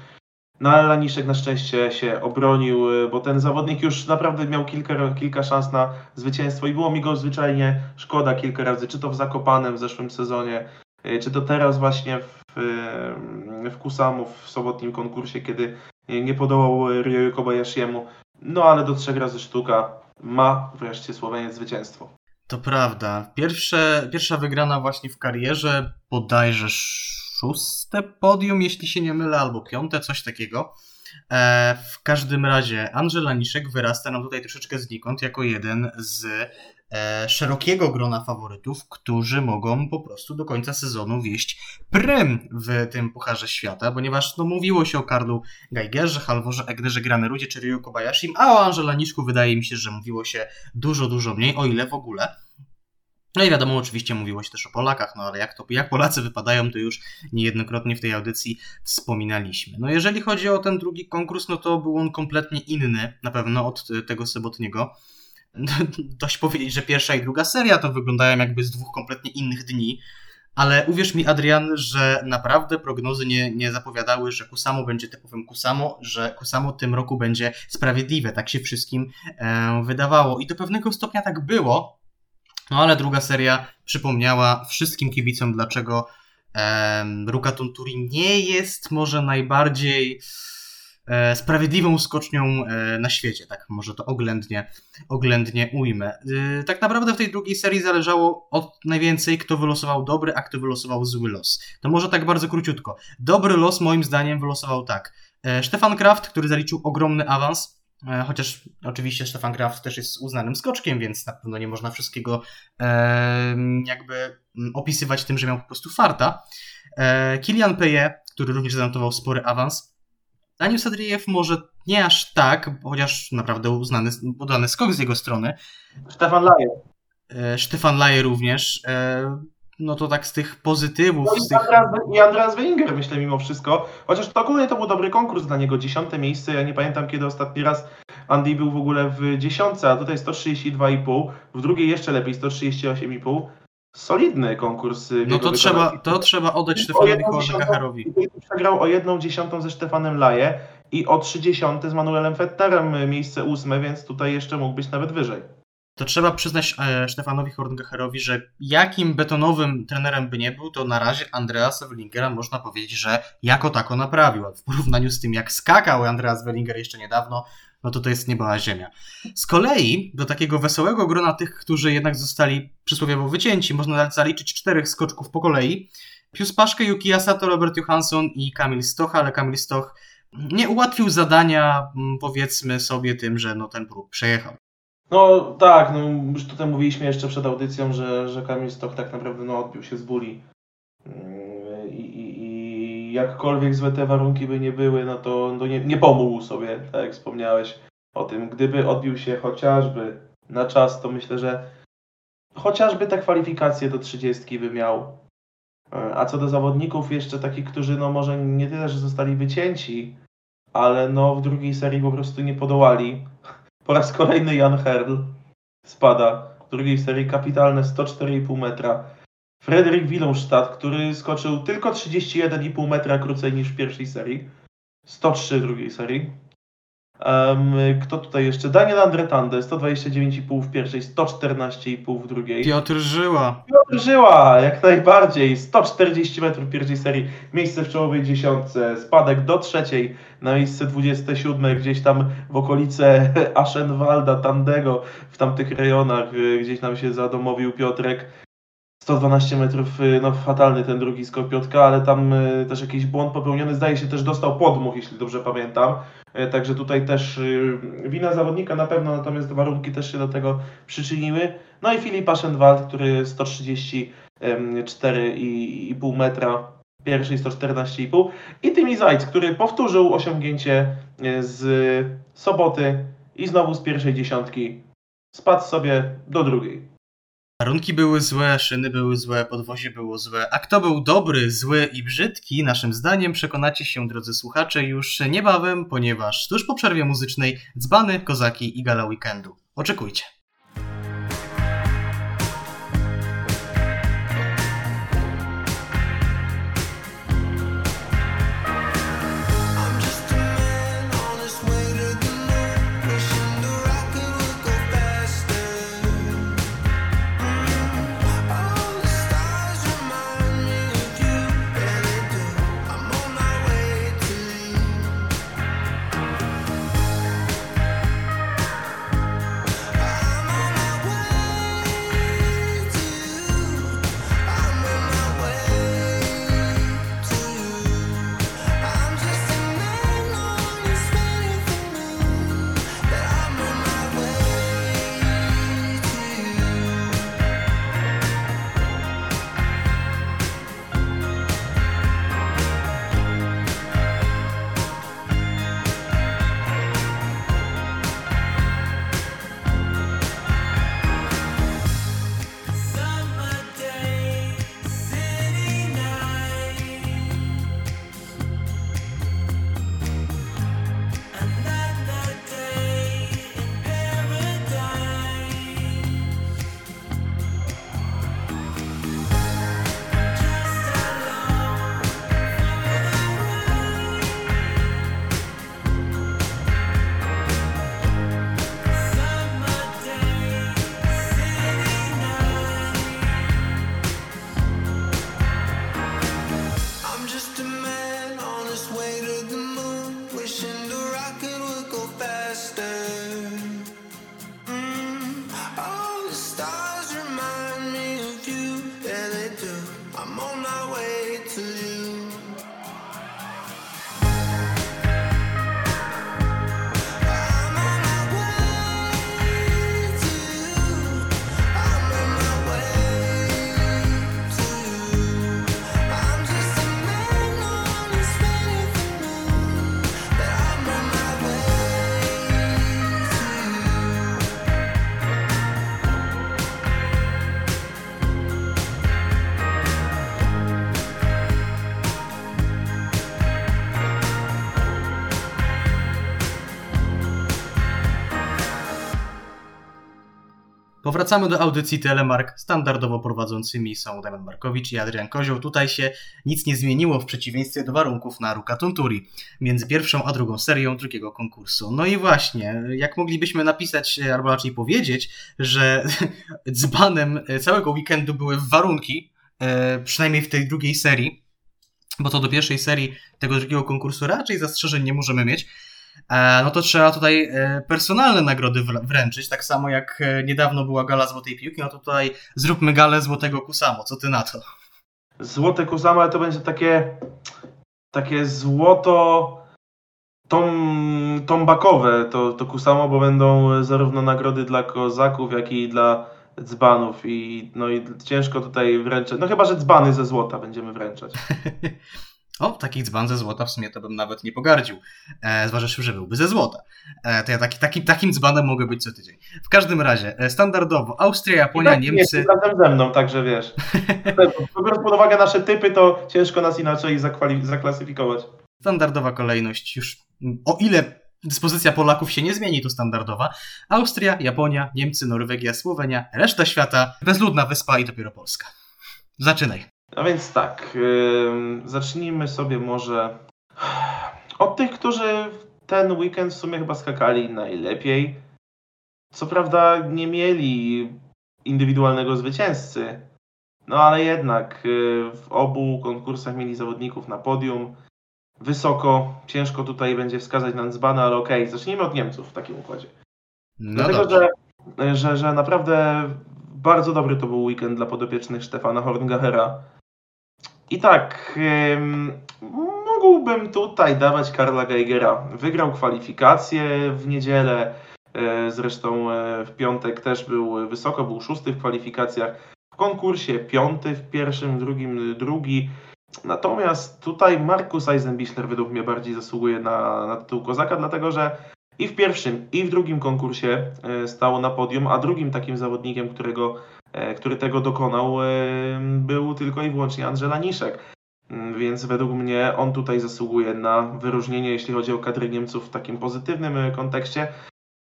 No ale Laniszek na szczęście się obronił, y, bo ten zawodnik już naprawdę miał kilka, kilka szans na zwycięstwo i było mi go zwyczajnie szkoda kilka razy, czy to w Zakopanem w zeszłym sezonie, y, czy to teraz właśnie w, y, w Kusamu w sobotnim konkursie, kiedy nie podołał Ryoyu Kobayashiemu. No ale do trzech razy sztuka ma wreszcie Słoweniec zwycięstwo.
To prawda. Pierwsze, pierwsza wygrana właśnie w karierze, bodajże szóste podium, jeśli się nie mylę, albo piąte, coś takiego. E, w każdym razie Andrzej Laniszek wyrasta nam tutaj troszeczkę znikąd jako jeden z e, szerokiego grona faworytów, którzy mogą po prostu do końca sezonu wieść prym w tym Pucharze Świata, ponieważ no, mówiło się o Karlu Geigerze, Halvorze Egnerze Granerudzie czy Ryu Kobayashim, a o Andrze Laniszku wydaje mi się, że mówiło się dużo, dużo mniej, o ile w ogóle. No i wiadomo, oczywiście mówiło się też o Polakach, no ale jak, to, jak Polacy wypadają, to już niejednokrotnie w tej audycji wspominaliśmy. No jeżeli chodzi o ten drugi konkurs, no to był on kompletnie inny, na pewno od tego sobotniego. Dość powiedzieć, że pierwsza i druga seria to wyglądają jakby z dwóch kompletnie innych dni, ale uwierz mi, Adrian, że naprawdę prognozy nie, nie zapowiadały, że Kusamo będzie typowym Kusamo, że Kusamo tym roku będzie sprawiedliwe. Tak się wszystkim e, wydawało. I do pewnego stopnia tak było, no ale druga seria przypomniała wszystkim kibicom, dlaczego e, Ruka Tunturi nie jest może najbardziej e, sprawiedliwą skocznią e, na świecie, tak może to oględnie, oględnie ujmę. E, tak naprawdę w tej drugiej serii zależało od najwięcej, kto wylosował dobry, a kto wylosował zły los. To może tak bardzo króciutko. Dobry los moim zdaniem wylosował tak. E, Stefan Kraft, który zaliczył ogromny awans, chociaż oczywiście Stefan Graf też jest uznanym skoczkiem, więc na pewno nie można wszystkiego e, jakby mm, opisywać tym, że miał po prostu farta. E, Kilian Peje, który również zanotował spory awans. Daniel Sadriejew może nie aż tak, chociaż naprawdę uznany, udany skok z jego strony.
Stefan Laje.
Stefan Laje również no to tak z tych pozytywów.
No i,
z tych...
Andreas, I Andreas Weinger, myślę, mimo wszystko. Chociaż to ogólnie to był dobry konkurs dla niego, dziesiąte miejsce. Ja nie pamiętam, kiedy ostatni raz Andy był w ogóle w dziesiątce, a tutaj 132,5. W drugiej jeszcze lepiej, 138,5. Solidny konkurs.
No to trzeba, to trzeba oddać Stefanowi Horngacherowi.
Przegrał o jedną dziesiątą ze Stefanem Laje i o trzy dziesiąte z Manuelem Fetterem miejsce ósme, więc tutaj jeszcze mógł być nawet wyżej
to trzeba przyznać e, Stefanowi Horngacherowi, że jakim betonowym trenerem by nie był, to na razie Andreasa Wellingera można powiedzieć, że jako tako naprawił. W porównaniu z tym, jak skakał Andreas Wellinger jeszcze niedawno, no to to jest nieba ziemia. Z kolei do takiego wesołego grona tych, którzy jednak zostali przysłowiowo wycięci, można zaliczyć czterech skoczków po kolei. Pius Paszkę, Yuki Asato, Robert Johansson i Kamil Stoch, ale Kamil Stoch nie ułatwił zadania, powiedzmy sobie tym, że no ten próg przejechał.
No tak, no już tutaj mówiliśmy jeszcze przed audycją, że, że Kamil Stok tak naprawdę no, odbił się z bóli. Mm, I, jakkolwiek złe te warunki by nie były, no to no nie, nie pomógł sobie, tak jak wspomniałeś o tym. Gdyby odbił się chociażby na czas, to myślę, że chociażby te kwalifikacje do 30 by miał. E, a co do zawodników, jeszcze takich, którzy no może nie tyle, że zostali wycięci, ale no w drugiej serii po prostu nie podołali po raz kolejny Jan Herl spada. W drugiej serii kapitalne 104,5 metra. Frederik Willumstadt, który skoczył tylko 31,5 metra krócej niż w pierwszej serii. 103 w drugiej serii. Kto tutaj jeszcze? Daniel Andretande, 129,5 w pierwszej, 114,5 w drugiej.
Piotr Żyła.
Piotr Żyła, jak najbardziej. 140 metrów w pierwszej serii, miejsce w czołowej dziesiątce, spadek do trzeciej na miejsce 27, gdzieś tam w okolice Aschenwalda, Tandego, w tamtych rejonach, y, gdzieś nam się zadomowił Piotrek. 112 metrów, y, no fatalny ten drugi skok Piotka, ale tam y, też jakiś błąd popełniony, zdaje się też dostał podmuch, jeśli dobrze pamiętam. Y, także tutaj też wina zawodnika na pewno, natomiast warunki też się do tego przyczyniły. No i Filip Aschenwald, który 134,5 metra pierwszej 114,5 i Tymi Zajc, który powtórzył osiągnięcie z soboty i znowu z pierwszej dziesiątki spadł sobie do drugiej.
Warunki były złe, szyny były złe, podwozie było złe. A kto był dobry, zły i brzydki, naszym zdaniem przekonacie się, drodzy słuchacze, już niebawem, ponieważ tuż po przerwie muzycznej dzbany, kozaki i gala weekendu. Oczekujcie. Powracamy do audycji Telemark. Standardowo prowadzącymi są Damian Markowicz i Adrian Kozioł. Tutaj się nic nie zmieniło w przeciwieństwie do warunków na Ruka Tunturi między pierwszą a drugą serią drugiego konkursu. No i właśnie, jak moglibyśmy napisać, albo raczej powiedzieć, że dzbanem całego weekendu były warunki, e, przynajmniej w tej drugiej serii, bo to do pierwszej serii tego drugiego konkursu raczej zastrzeżeń nie możemy mieć. E, no to trzeba tutaj e, personalne nagrody wręczyć, tak samo jak e, niedawno była gala Złotej Piłki, no to tutaj zróbmy galę Złotego Kusamo, co ty na to?
Złote Kusamo, ale to będzie takie takie złoto tom, tombakowe to, to Kusamo, bo będą zarówno nagrody dla kozaków, jak i dla dzbanów i no i ciężko tutaj wręczać, no chyba, że dzbany ze złota będziemy wręczać.
O, takich dzban ze złota w sumie to bym nawet nie pogardził. E, zważywszy, że byłby ze złota. E, to ja taki, taki, takim dzbanem mogę być co tydzień. W każdym razie, e, standardowo Austria, Japonia, tak, Niemcy.
Jest razem ze mną, także wiesz. Biorąc pod uwagę nasze typy, to ciężko nas inaczej zaklasyfikować.
Standardowa kolejność już. O ile dyspozycja Polaków się nie zmieni, to standardowa. Austria, Japonia, Niemcy, Norwegia, Słowenia, reszta świata, bezludna wyspa i dopiero Polska. Zaczynaj.
No więc tak, zacznijmy sobie może od tych, którzy ten weekend w sumie chyba skakali najlepiej. Co prawda nie mieli indywidualnego zwycięzcy, no ale jednak yy, w obu konkursach mieli zawodników na podium. Wysoko, ciężko tutaj będzie wskazać na Nzbana, ale okej, okay, zacznijmy od Niemców w takim układzie. No Dlatego, że, że, że naprawdę bardzo dobry to był weekend dla podopiecznych Stefana Horngachera. I tak, mógłbym tutaj dawać Karla Geigera. Wygrał kwalifikacje w niedzielę, e, zresztą e, w piątek też był wysoko, był szósty w kwalifikacjach. W konkursie piąty, w pierwszym, w drugim drugi. Natomiast tutaj Markus Eisenbichler według mnie bardziej zasługuje na, na tytuł Kozaka, dlatego że i w pierwszym, i w drugim konkursie e, stało na podium, a drugim takim zawodnikiem, którego który tego dokonał, e, tylko i wyłącznie Angela Niszek. Mm, więc według mnie on tutaj zasługuje na wyróżnienie, jeśli chodzi o kadry Niemców w takim pozytywnym e, kontekście.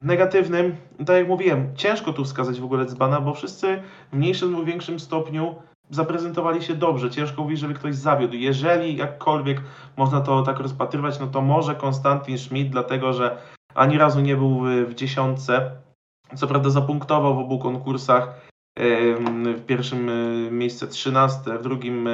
W negatywnym, tak jak mówiłem, ciężko tu wskazać w ogóle dzbana, bo wszyscy w mniejszym lub większym stopniu zaprezentowali się dobrze. Ciężko mówić, żeby ktoś zawiódł. Jeżeli jakkolwiek można to tak rozpatrywać, no to może Konstantin Schmidt, dlatego że ani razu nie był w dziesiątce. Co prawda zapunktował w obu konkursach, w pierwszym e, miejsce 13, w drugim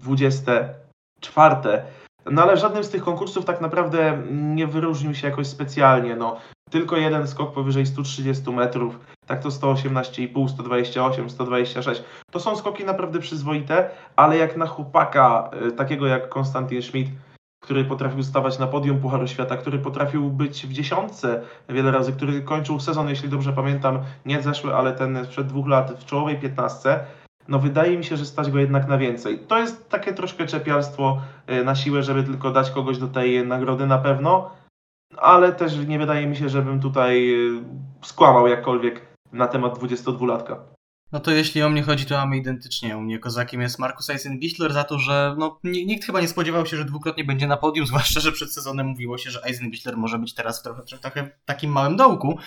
24. E, no ale żadnym z tych konkursów tak naprawdę nie wyróżnił się jakoś specjalnie. No, tylko jeden skok powyżej 130 metrów, tak to 118,5, 128, 126. To są skoki naprawdę przyzwoite, ale jak na chłopaka e, takiego jak Konstantin Schmidt, który potrafił stawać na podium Pucharu Świata, który potrafił być w dziesiątce wiele razy, który kończył sezon, jeśli dobrze pamiętam, nie zeszły, ale ten sprzed dwóch lat w czołowej piętnastce, no wydaje mi się, że stać go jednak na więcej. To jest takie troszkę czepialstwo e, na siłę, żeby tylko dać kogoś do tej nagrody na pewno, ale też nie wydaje mi się, żebym tutaj e, skłamał jakkolwiek na temat 22-latka.
No to jeśli o mnie chodzi, to mamy identycznie. U mnie kozakiem jest Markus Eisenbichler za to, że no, nikt chyba nie spodziewał się, że dwukrotnie będzie na podium, zwłaszcza, że przed sezonem mówiło się, że Eisenbichler może być teraz w trochę, trochę takim małym dołku.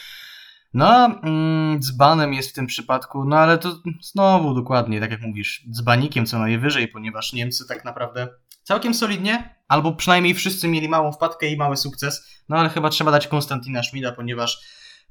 No, mm, dzbanem jest w tym przypadku, no ale to znowu dokładnie, tak jak mówisz, dzbanikiem co najwyżej, ponieważ Niemcy tak naprawdę całkiem solidnie, albo przynajmniej wszyscy mieli małą wpadkę i mały sukces, no ale chyba trzeba dać Konstantina Schmida, ponieważ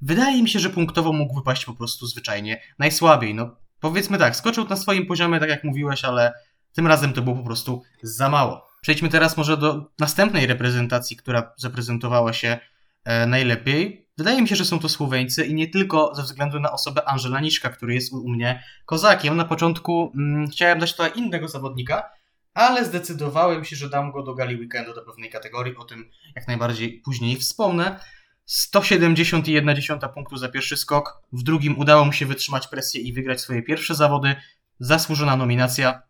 Wydaje mi się, że punktowo mógł wypaść po prostu zwyczajnie najsłabiej. No powiedzmy tak, skoczył na swoim poziomie, tak jak mówiłeś, ale tym razem to było po prostu za mało. Przejdźmy teraz może do następnej reprezentacji, która zaprezentowała się e, najlepiej. Wydaje mi się, że są to Słoweńcy i nie tylko ze względu na osobę Angela Niszka, który jest u mnie kozakiem. Na początku mm, chciałem dać tutaj innego zawodnika, ale zdecydowałem się, że dam go do gali weekendu do pewnej kategorii. O tym jak najbardziej później wspomnę. 170,1 punktu za pierwszy skok. W drugim udało mu się wytrzymać presję i wygrać swoje pierwsze zawody. Zasłużona nominacja.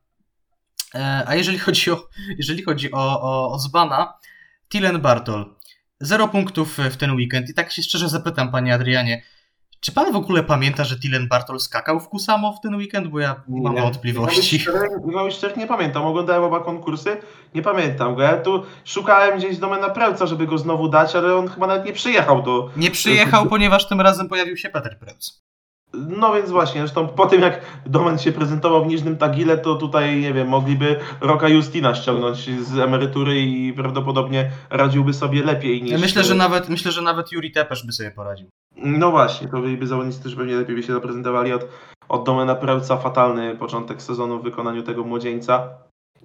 E, a jeżeli chodzi o, jeżeli chodzi o, o, o Zbana, Tilen Bartol. Zero punktów w ten weekend. I tak się szczerze zapytam, panie Adrianie, czy pan w ogóle pamięta, że Dylan Bartol skakał w Kusamo w ten weekend? Bo ja mam nie. wątpliwości.
No szczerze nie pamiętam. Oglądałem oba konkursy, nie pamiętam go. Ja tu szukałem gdzieś Domena Prełca, żeby go znowu dać, ale on chyba nawet nie przyjechał do...
Nie przyjechał, ponieważ tym razem pojawił się Peter Prełc.
No więc właśnie, zresztą po tym jak Domen się prezentował w Niżnym Tagile, to tutaj, nie wiem, mogliby Roka Justina ściągnąć z emerytury i prawdopodobnie radziłby sobie lepiej niż...
Myślę, że nawet, myślę, że nawet Yuri Tepesz by sobie poradził.
No właśnie, to byliby zawodnicy, którzy pewnie lepiej by się zaprezentowali od, od Domena Prelca. Fatalny początek sezonu w wykonaniu tego młodzieńca.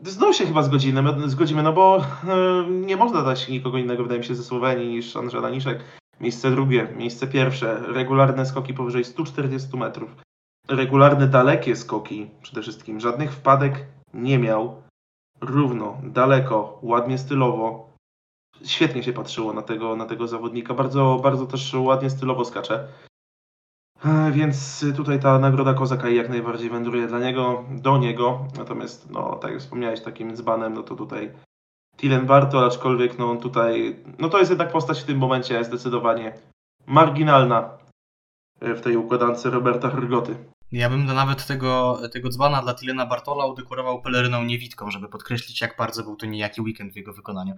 Znów się chyba zgodzimy, zgodzimy no bo e, nie można dać nikogo innego, wydaje mi się, ze Słowenii niż Andrzej Laniszek. Miejsce drugie, miejsce pierwsze, regularne skoki powyżej 140 metrów. Regularne dalekie skoki przede wszystkim. Żadnych wpadek nie miał. Równo, daleko, ładnie stylowo. Świetnie się patrzyło na tego, na tego zawodnika. Bardzo, bardzo też ładnie stylowo skacze. E, Więc tutaj ta nagroda Kozaka jak najbardziej wędruje dla niego, do niego. Natomiast, no, tak jak wspomniałeś, takim dzbanem, no to tutaj Tilen Bartol, aczkolwiek no tutaj, no to jest jednak postać w tym momencie zdecydowanie marginalna e, w tej układance Roberta Hrgoty.
Ja bym nawet tego, tego dzbana dla Tylena Bartola udekorował peleryną niewidką, żeby podkreślić, jak bardzo był to niejaki weekend w jego wykonaniu.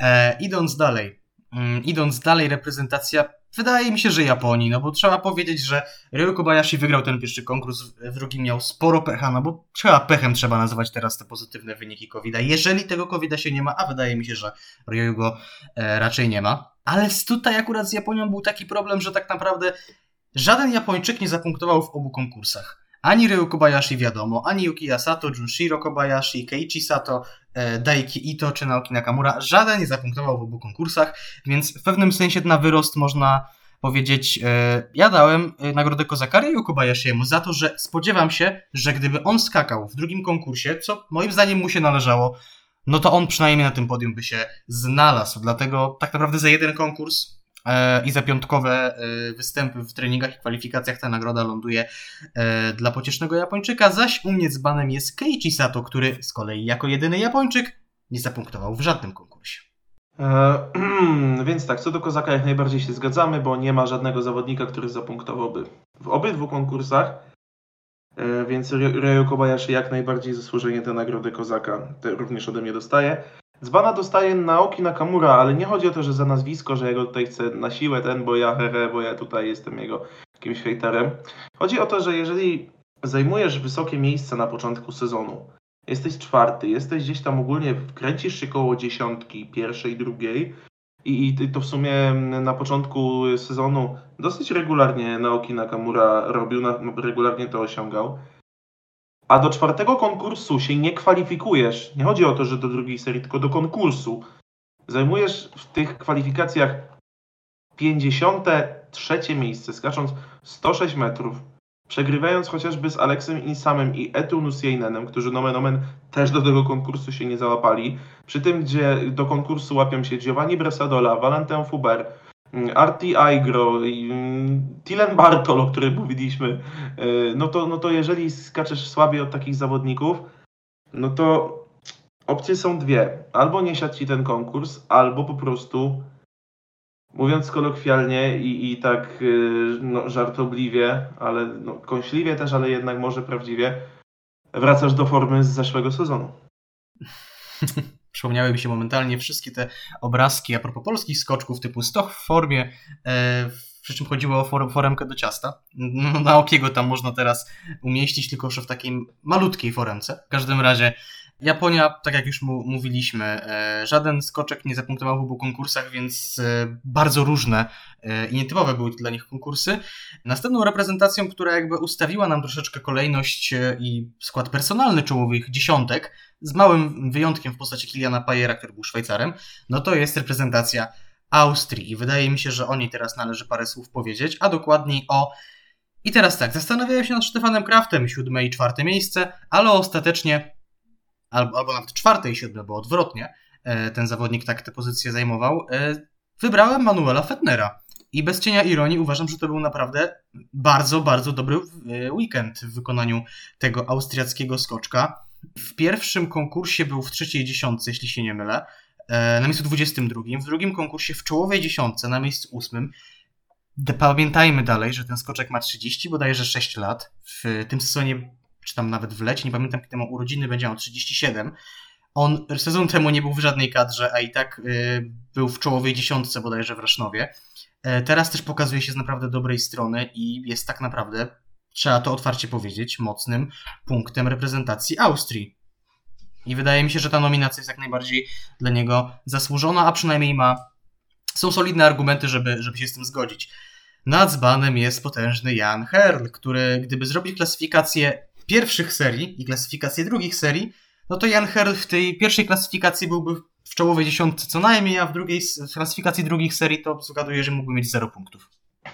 E, idąc dalej, mm, idąc dalej, reprezentacja wydaje mi się, że Japonii, no bo trzeba powiedzieć, że Ryo Kobayashi wygrał ten pierwszy konkurs, w drugim miał sporo pecha, no bo trzeba pechem trzeba nazywać teraz te pozytywne wyniki COVID-a. Jeżeli tego COVID-a się nie ma, a wydaje mi się, że Ryo go e, raczej nie ma. Ale tutaj akurat z Japonią był taki problem, że tak naprawdę żaden Japończyk nie zapunktował w obu konkursach. Ani Ryo Kobayashi wiadomo, ani Yukiya Sato, Junshiro Kobayashi, Keiichi Sato, e, Daiki Ito czy Naoki Nakamura, żaden nie zapunktował w obu konkursach, więc w pewnym sensie na wyrost można powiedzieć, e, ja dałem e, nagrodę Kozaka Ryu Kobayashiemu za to, że spodziewam się, że gdyby on skakał w drugim konkursie, co moim zdaniem mu się należało, no to on przynajmniej na tym podium by się znalazł. Dlatego tak naprawdę za jeden konkurs i za piątkowe e, występy w treningach i kwalifikacjach ta nagroda ląduje e, dla pociesznego Japończyka, zaś u mnie dzbanem jest Keiichi Sato, który z kolei jako jedyny Japończyk nie zapunktował w żadnym konkursie.
E, więc tak, co do Kozaka jak najbardziej się zgadzamy, bo nie ma żadnego zawodnika, który zapunktowałby w obydwu konkursach. E, więc Ry- Ryo Kobayashi jak najbardziej zasłużenie tę nagrodę Kozaka te również ode mnie dostaje. Dzbana dostaje Naoki Nakamura, ale nie chodzi o to, że za nazwisko, że ja go tutaj chcę na siłę ten, bo ja hehe, bo ja tutaj jestem jego jakimś hejterem. Chodzi o to, że jeżeli zajmujesz wysokie miejsce na początku sezonu, jesteś czwarty, jesteś gdzieś tam ogólnie, kręcisz się koło dziesiątki, pierwszej, drugiej i, i to w sumie na początku sezonu dosyć regularnie Naoki Nakamura robił, na, regularnie to osiągał. A do czwartego konkursu się nie kwalifikujesz. Nie chodzi o to, że do drugiej serii, tylko do konkursu. Zajmujesz w tych kwalifikacjach 53 miejsce, skacząc 106 metrów, przegrywając chociażby z Aleksem Insamem i Etu Nusiejnenem, którzy nomen omen też do tego konkursu się nie załapali. Przy tym, gdzie do konkursu łapią się Giovanni Bresadola, Valentin Fuber, Arti Aigro, mm, Tilen Bartol, o którym mówiliśmy, yy, no to, no to jeżeli skaczesz słabiej od takich zawodników, no to opcje są dwie. Albo nie siadł ci ten konkurs, albo po prostu mówiąc kolokwialnie i, i tak yy, no, żartobliwie, ale no, kąśliwie też, ale jednak może prawdziwie, wracasz do formy z zeszłego sezonu.
Przypomniały mi się momentalnie wszystkie te obrazki a propos polskich skoczków typu stoch w formie, e, przy czym chodziło o for, foremkę do ciasta. No, na okiego tam można teraz umieścić, tylko w takiej malutkiej foremce. W każdym razie Japonia, tak jak już mu, mówiliśmy, e, żaden skoczek nie zapunktował w obu konkursach, więc e, bardzo różne e, i nietypowe były dla nich konkursy. Następną reprezentacją, która jakby ustawiła nam troszeczkę kolejność i skład personalny czołowych dziesiątek, z małym wyjątkiem w postaci Kiliana Pajera, który był Szwajcarem, no to jest reprezentacja Austrii. I wydaje mi się, że o niej teraz należy parę słów powiedzieć, a dokładniej o. I teraz tak, zastanawiałem się nad Stefanem Kraftem, siódme i czwarte miejsce, ale ostatecznie, albo, albo nawet czwarte i siódme, bo odwrotnie, e, ten zawodnik tak tę pozycję zajmował. E, wybrałem Manuela Fettnera. I bez cienia ironii uważam, że to był naprawdę bardzo, bardzo dobry e, weekend w wykonaniu tego austriackiego skoczka. W pierwszym konkursie był w trzeciej dziesiątce, jeśli się nie mylę, na miejscu 22. W drugim konkursie w czołowej dziesiątce na miejscu 8. D- Pamiętajmy dalej, że ten skoczek ma 30, bodajże 6 lat. W tym sezonie, czy tam nawet w lecie, nie pamiętam kiedy ma urodziny, będzie miał 37. On sezon temu nie był w żadnej kadrze, a i tak y, był w czołowej dziesiątce bodajże w Rasznowie. E, Teraz też pokazuje się z naprawdę dobrej strony i jest tak naprawdę trzeba to otwarcie powiedzieć, mocnym punktem reprezentacji Austrii. I wydaje mi się, że ta nominacja jest jak najbardziej dla niego zasłużona, a przynajmniej ma. Są solidne argumenty, żeby, żeby się z tym zgodzić. Nad dzbanem jest potężny Jan Herl, który gdyby zrobić klasyfikację pierwszych serii i klasyfikację drugich serii, no to Jan Herl w tej pierwszej klasyfikacji byłby w czołowej dziesiątce co najmniej, a w drugiej w klasyfikacji drugich serii to zgaduję, że mógłby mieć 0 punktów.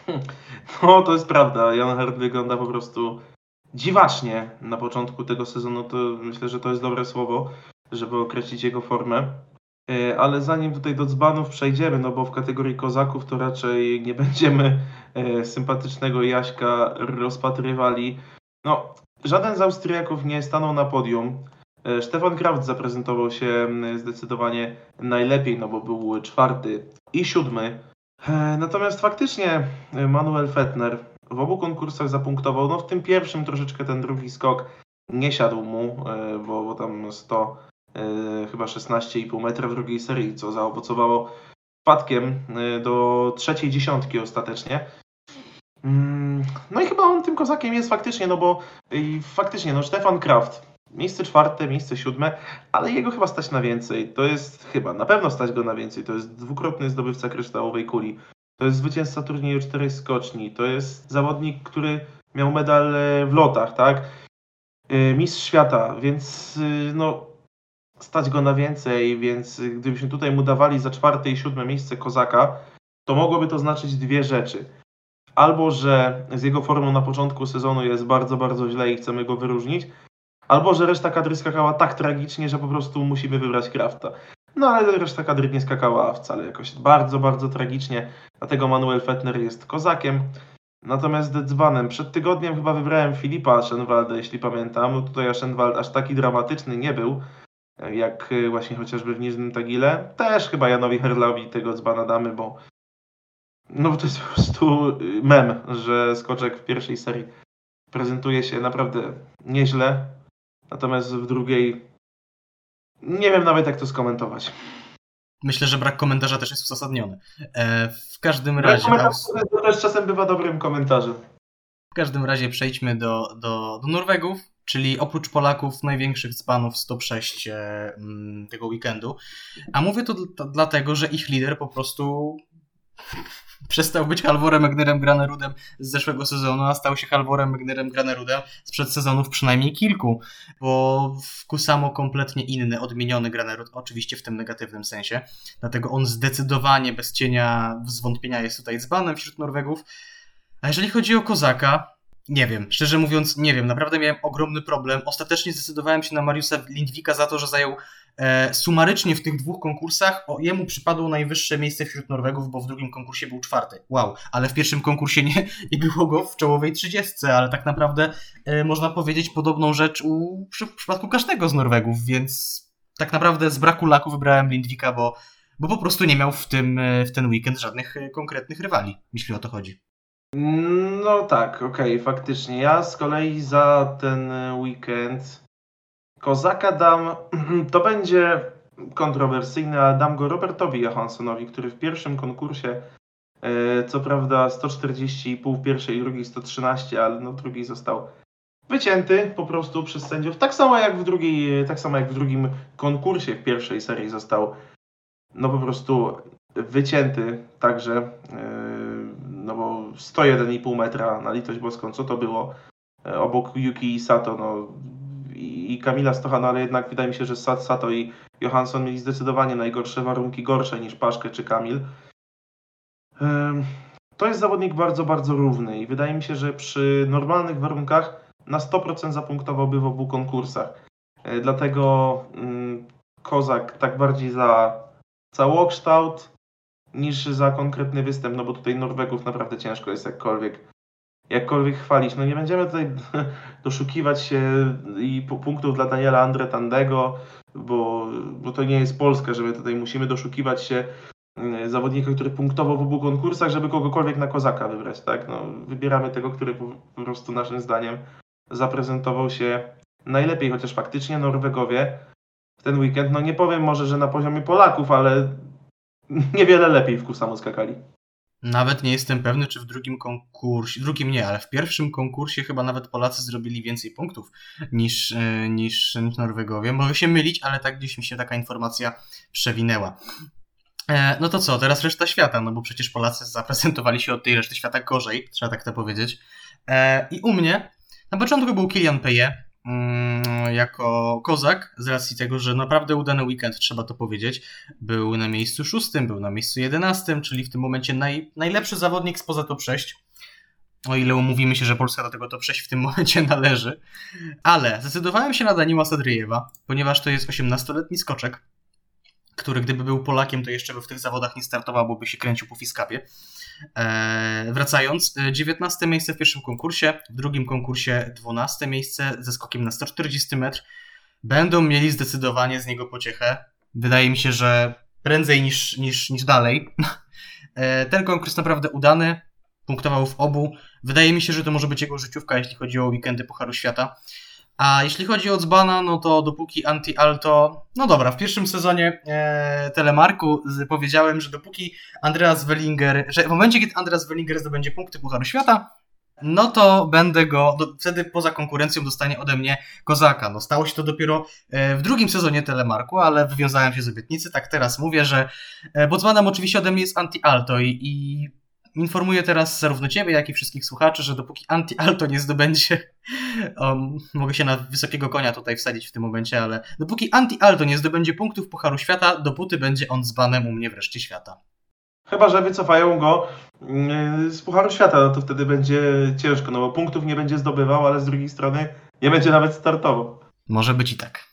No, to jest prawda. Jan Hart wygląda po prostu dziwacznie na początku tego sezonu. To myślę, że to jest dobre słowo, żeby określić jego formę. E, Ale zanim tutaj do dzbanów przejdziemy, no bo w kategorii kozaków to raczej nie będziemy e, sympatycznego Jaśka rozpatrywali. No, żaden z Austriaków nie stanął na podium. E, Stefan Kraft zaprezentował się mm, zdecydowanie najlepiej, no bo był czwarty i siódmy. E, Natomiast faktycznie e, Manuel Fettner w obu konkursach zapunktował. No w tym pierwszym troszeczkę ten drugi skok nie siadł mu, bo, bo tam 100, e, chyba 16,5 metra w drugiej serii, co zaowocowało spadkiem do trzeciej dziesiątki ostatecznie. Mm, No i chyba on tym kozakiem jest faktycznie, no bo faktycznie, no Stefan Kraft, miejsce czwarte, miejsce siódme, ale jego chyba stać na więcej. To jest chyba, na pewno stać go na więcej. To jest dwukrotny zdobywca kryształowej kuli. To jest zwycięzca turnieju czterech skoczni. To jest zawodnik, który miał medal e, w lotach, tak? E, Mistrz świata, więc y, no stać go na więcej, więc y, gdybyśmy tutaj mu dawali za czwarte i siódme miejsce kozaka, to mogłoby to znaczyć dwie rzeczy. Albo, że z jego formą na początku sezonu jest bardzo, bardzo źle i chcemy go wyróżnić, albo, że reszta kadry skakała tak tragicznie, że po prostu musimy wybrać Krafta. No ale reszta kadry nie skakała wcale jakoś bardzo, bardzo tragicznie, dlatego Manuel Fettner jest kozakiem. Natomiast dzbanem, przed tygodniem chyba wybrałem Filipa Aschenwalda, jeśli pamiętam. No tutaj Aschenwald aż taki dramatyczny nie był, jak właśnie chociażby w Niżnym Tagile. Też chyba Janowi Herlowi tego dzbana damy, bo no bo to jest po prostu y, mem, że skoczek w pierwszej serii prezentuje się naprawdę nieźle, natomiast w drugiej nie wiem nawet jak to skomentować.
Myślę, że brak komentarza też jest uzasadniony. E, w każdym razie. Aus-
To też czasem bywa dobrym komentarzem.
W każdym razie przejdźmy do, do, do Norwegów, czyli oprócz Polaków największych dzbanów z top 6 e, tego weekendu. A mówię to dlatego, że ich lider po prostu przestał być Halvorem Egnerem Granerudem z zeszłego sezonu, a stał się Halvorem Egnerem Granerudem sprzed sezonów przynajmniej kilku, bo Kusamo kompletnie inny, odmieniony Granerud, oczywiście w tym negatywnym sensie, dlatego on zdecydowanie bez cienia zwątpienia jest tutaj dzbanem wśród Norwegów. A jeżeli chodzi o Kozaka, nie wiem, szczerze mówiąc, nie wiem, naprawdę miałem ogromny problem. Ostatecznie zdecydowałem się na Mariusa Lindwika za to, że zajął sumarycznie w tych dwóch konkursach. O, jemu przypadło najwyższe miejsce wśród Norwegów, bo w drugim konkursie był czwarty. Wow, ale w pierwszym konkursie nie, nie było go w czołowej trzydziestce, ale tak naprawdę e, można powiedzieć podobną rzecz u, przy, w przypadku każdego z Norwegów, więc tak naprawdę z braku laku wybrałem Lindwika, bo, bo po prostu nie miał w, tym, e, w ten weekend żadnych e, konkretnych rywali, jeśli o to chodzi.
No tak, okej, faktycznie. Ja z kolei za ten weekend Kozaka dam, to będzie kontrowersyjne, ale dam go Robertowi Johanssonowi, który w pierwszym konkursie e, co prawda 140,5 w pierwszej, drugiej 113, ale no drugi został wycięty po prostu przez sędziów. Tak samo jak w drugiej, tak samo jak w drugim konkursie w pierwszej serii został no po prostu wycięty także e, no bo 101,5 metra na litość boską, co to było? E, Obok Yuki Sato no, i, i Kamila Stochana, ale jednak wydaje mi się, że Sa- Sato i Johansson mieli zdecydowanie najgorsze warunki, gorsze niż Paszkę czy Kamil. To jest zawodnik bardzo, bardzo równy i wydaje mi się, że przy normalnych warunkach na 100% zapunktowałby w obu konkursach. E, Dlatego mm, Kozak tak bardziej za całokształt niż za konkretny występ, no bo tutaj Norwegów naprawdę ciężko jest jakkolwiek, jakkolwiek chwalić. No nie będziemy tutaj doszukiwać się i pu- punktów dla Daniela Andre Tandego, bo, bo to nie jest Polska, że my tutaj musimy doszukiwać się mm, zawodnika, który punktował w obu konkursach, żeby kogokolwiek na kozaka wybrać, tak? No, wybieramy tego, który po prostu naszym zdaniem zaprezentował się najlepiej, chociaż faktycznie Norwegowie w ten weekend, no nie powiem może, że na poziomie Polaków, ale niewiele lepiej w Kusamo skakali.
Nawet nie jestem pewny, czy w drugim konkursie, drugim nie, ale w pierwszym konkursie chyba nawet Polacy zrobili więcej punktów niż, e, niż, Norwegowie. Mogę się mylić, ale tak gdzieś mi się taka informacja przewinęła. E, No to co, teraz reszta świata, no bo przecież Polacy zaprezentowali się od tej reszty świata gorzej, trzeba tak to powiedzieć. E, I u mnie na początku był Kilian Peje jako kozak, z racji tego, że naprawdę udany weekend, trzeba to powiedzieć. Był na miejscu szóstym, był na miejscu jedenastym, czyli w tym momencie naj, najlepszy zawodnik spoza top 6. O ile umówimy się, że Polska do tego top 6 w tym momencie należy. Ale zdecydowałem się na Daniła Sadryjewa, ponieważ to jest 18-letni skoczek, który gdyby był Polakiem, to jeszcze by w tych zawodach nie startował, bo by się kręcił po Fiskapie. Eee, wracając, e, 19 miejsce w pierwszym konkursie, w drugim konkursie 12 miejsce ze skokiem na 140 metr. Będą mieli zdecydowanie z niego pociechę. Wydaje mi się, że prędzej niż, niż, niż dalej. E, Ten konkurs naprawdę udany, punktował w obu. Wydaje mi się, że to może być jego życiówka, jeśli chodzi o weekendy Pucharu Świata. A jeśli chodzi o Dzbana, no to dopóki Anti-Alto... No dobra, w pierwszym sezonie e, Telemarku powiedziałem, że dopóki Andreas Wellinger... że w momencie, kiedy Andreas Wellinger zdobędzie punkty Pucharu Świata, no to będę go... Do, wtedy poza konkurencją dostanie ode mnie Kozaka. No stało się to dopiero e, w drugim sezonie Telemarku, ale wywiązałem się z obietnicy. Tak teraz mówię, że e, Botsmanem oczywiście ode mnie jest Anti-Alto i, i informuję teraz zarówno Ciebie, jak i wszystkich słuchaczy, że dopóki Anti-Alto nie zdobędzie, um, mogę się na wysokiego konia tutaj wsadzić w tym momencie, ale dopóki Anti-Alto nie zdobędzie punktów Pucharu Świata, dopóty będzie on z banem u mnie wreszcie świata.
Chyba, że wycofają go mm, z Pucharu Świata, no to wtedy będzie ciężko, no bo punktów nie będzie zdobywał, ale z drugiej strony nie będzie nawet startował.
Może być i tak.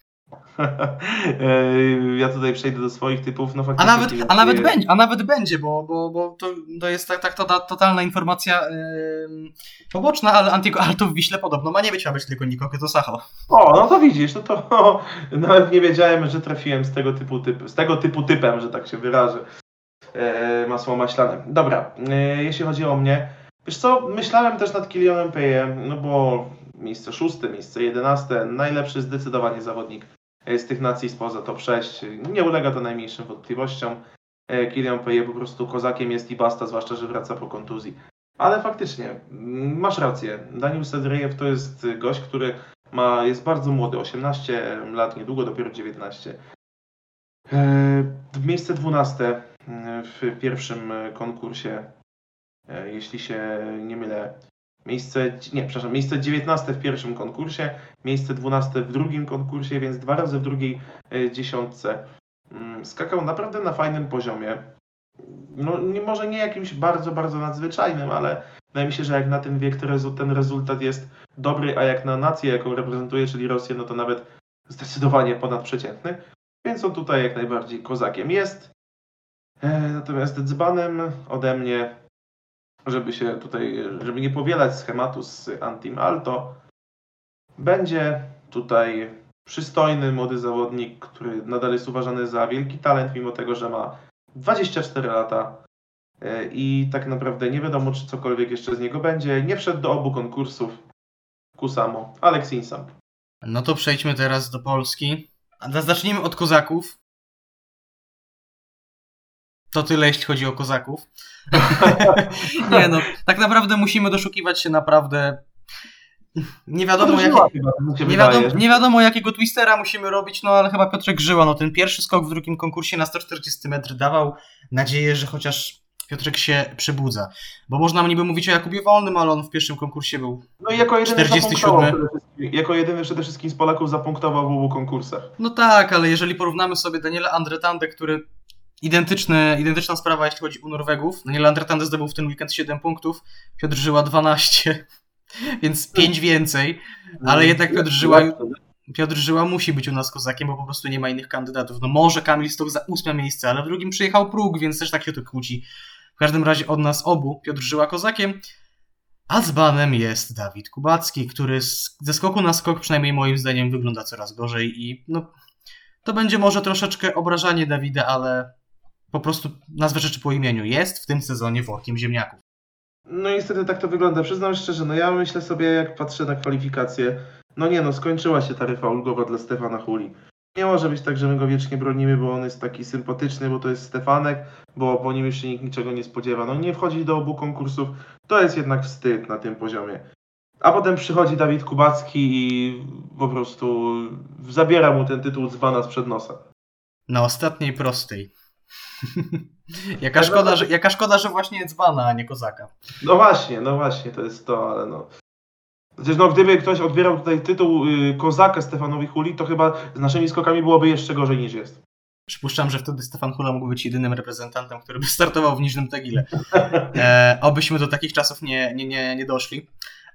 E, ja tutaj przejdę do swoich typów, no
A nawet, a nawet będzie, a nawet będzie, bo, bo, bo to, to jest tak, tak to, totalna informacja ym, poboczna, ale Anti-Alto w Wiśle podobno ma nie być, ma być tylko Niko Kytosacho.
O, no to widzisz, no to nawet nie wiedziałem, że trafiłem z tego typu, typ, z tego typu typem, że tak się wyrażę. E, masło maślane. Dobra, e, jeśli chodzi o mnie, wiesz co, myślałem też nad Kilianem Pejem, no bo miejsce szóste, miejsce jedenaste, najlepszy zdecydowanie zawodnik z tych nacji spoza top 6. Nie ulega to najmniejszym wątpliwościom. E, Kilian Peje po prostu kozakiem jest i basta, zwłaszcza, że wraca po kontuzji. Ale faktycznie, masz rację. Daniel Sedrejew to jest gość, który ma, jest bardzo młody, 18 lat, niedługo dopiero 19. E, W miejsce 12 e, w pierwszym e, konkursie, e, jeśli się nie mylę. Miejsce, nie, przepraszam, miejsce 19 w pierwszym konkursie, miejsce 12 w drugim konkursie, więc dwa razy w drugiej e, dziesiątce. Mm, Skakał naprawdę na fajnym poziomie. No, nie, może nie jakimś bardzo, bardzo nadzwyczajnym, ale wydaje mi się, że jak na ten wiek ten rezultat jest dobry, a jak na nację, jaką reprezentuje, czyli Rosję, no to nawet zdecydowanie ponadprzeciętny. Więc on tutaj jak najbardziej kozakiem jest. E, Natomiast dzbanem ode mnie, żeby się tutaj, żeby nie powielać schematu z Antim Alto, będzie tutaj przystojny młody zawodnik, który nadal jest uważany za wielki talent, mimo tego, że ma 24 lata e, i tak naprawdę nie wiadomo, czy cokolwiek jeszcze z niego będzie. Nie wszedł do obu konkursów Kusamo, Alex Insam.
No to przejdźmy teraz do Polski. Zacznijmy od kozaków. To tyle, jeśli chodzi o kozaków. nie no, tak naprawdę musimy doszukiwać się naprawdę. Nie wiadomo, jakie, nie, wiadomo, nie wiadomo jakiego twistera musimy robić, no ale chyba Piotrek Żyła. No ten pierwszy skok w drugim konkursie na 140 metr dawał nadzieję, że chociaż Piotrek się przebudza. Bo można niby mówić o Jakubie Wolnym, ale on w pierwszym konkursie był
No i jako jedyny
47.
zapunktował przede wszystkim- Jako jedyny przede wszystkim z Polaków zapunktował w obu konkursach.
No tak, ale jeżeli porównamy sobie Daniela Andretandę, który identyczny, identyczna sprawa, jeśli chodzi o Norwegów. Daniel Andretandę zdobył w ten weekend 7 punktów, Piotr Żyła 12, więc 5 więcej, ale jednak Piotr Żyła, Piotr Żyła musi być u nas kozakiem, bo po prostu nie ma innych kandydatów. No może Kamil Stok za ósme miejsce, ale w drugim przyjechał próg, więc też tak się to kłóci. W każdym razie od nas obu Piotr Żyła kozakiem, a z banem jest Dawid Kubacki, który ze skoku na skok, przynajmniej moim zdaniem, wygląda coraz gorzej i no, to będzie może troszeczkę obrażanie Dawida, ale po prostu nazwę rzeczy po imieniu. Jest w tym sezonie workiem ziemniaków.
No niestety tak to wygląda. Przyznam szczerze, no ja myślę sobie, jak patrzę na kwalifikacje, no nie no, skończyła się taryfa ulgowa dla Stefana Huli. nie może być tak, że my go wiecznie bronimy, bo on jest taki sympatyczny, bo to jest Stefanek, bo po nim już się nikt niczego nie spodziewa. No nie wchodzi do obu konkursów, to jest jednak wstyd na tym poziomie. A potem przychodzi Dawid Kubacki i po prostu zabiera mu ten tytuł dzbana sprzed nosa.
Na ostatniej prostej. jaka, szkoda, że, jaka szkoda, że właśnie dzbana, a nie kozaka.
No właśnie, no właśnie, to jest to, ale no. Przecież no, gdyby ktoś odbierał tutaj tytuł y, kozaka Stefanowi Huli, to chyba z naszymi skokami byłoby jeszcze gorzej niż jest.
Przypuszczam, że wtedy Stefan Hula mógł być jedynym reprezentantem, który by startował w Niżnym Tagile. E, obyśmy do takich czasów nie, nie, nie, nie doszli.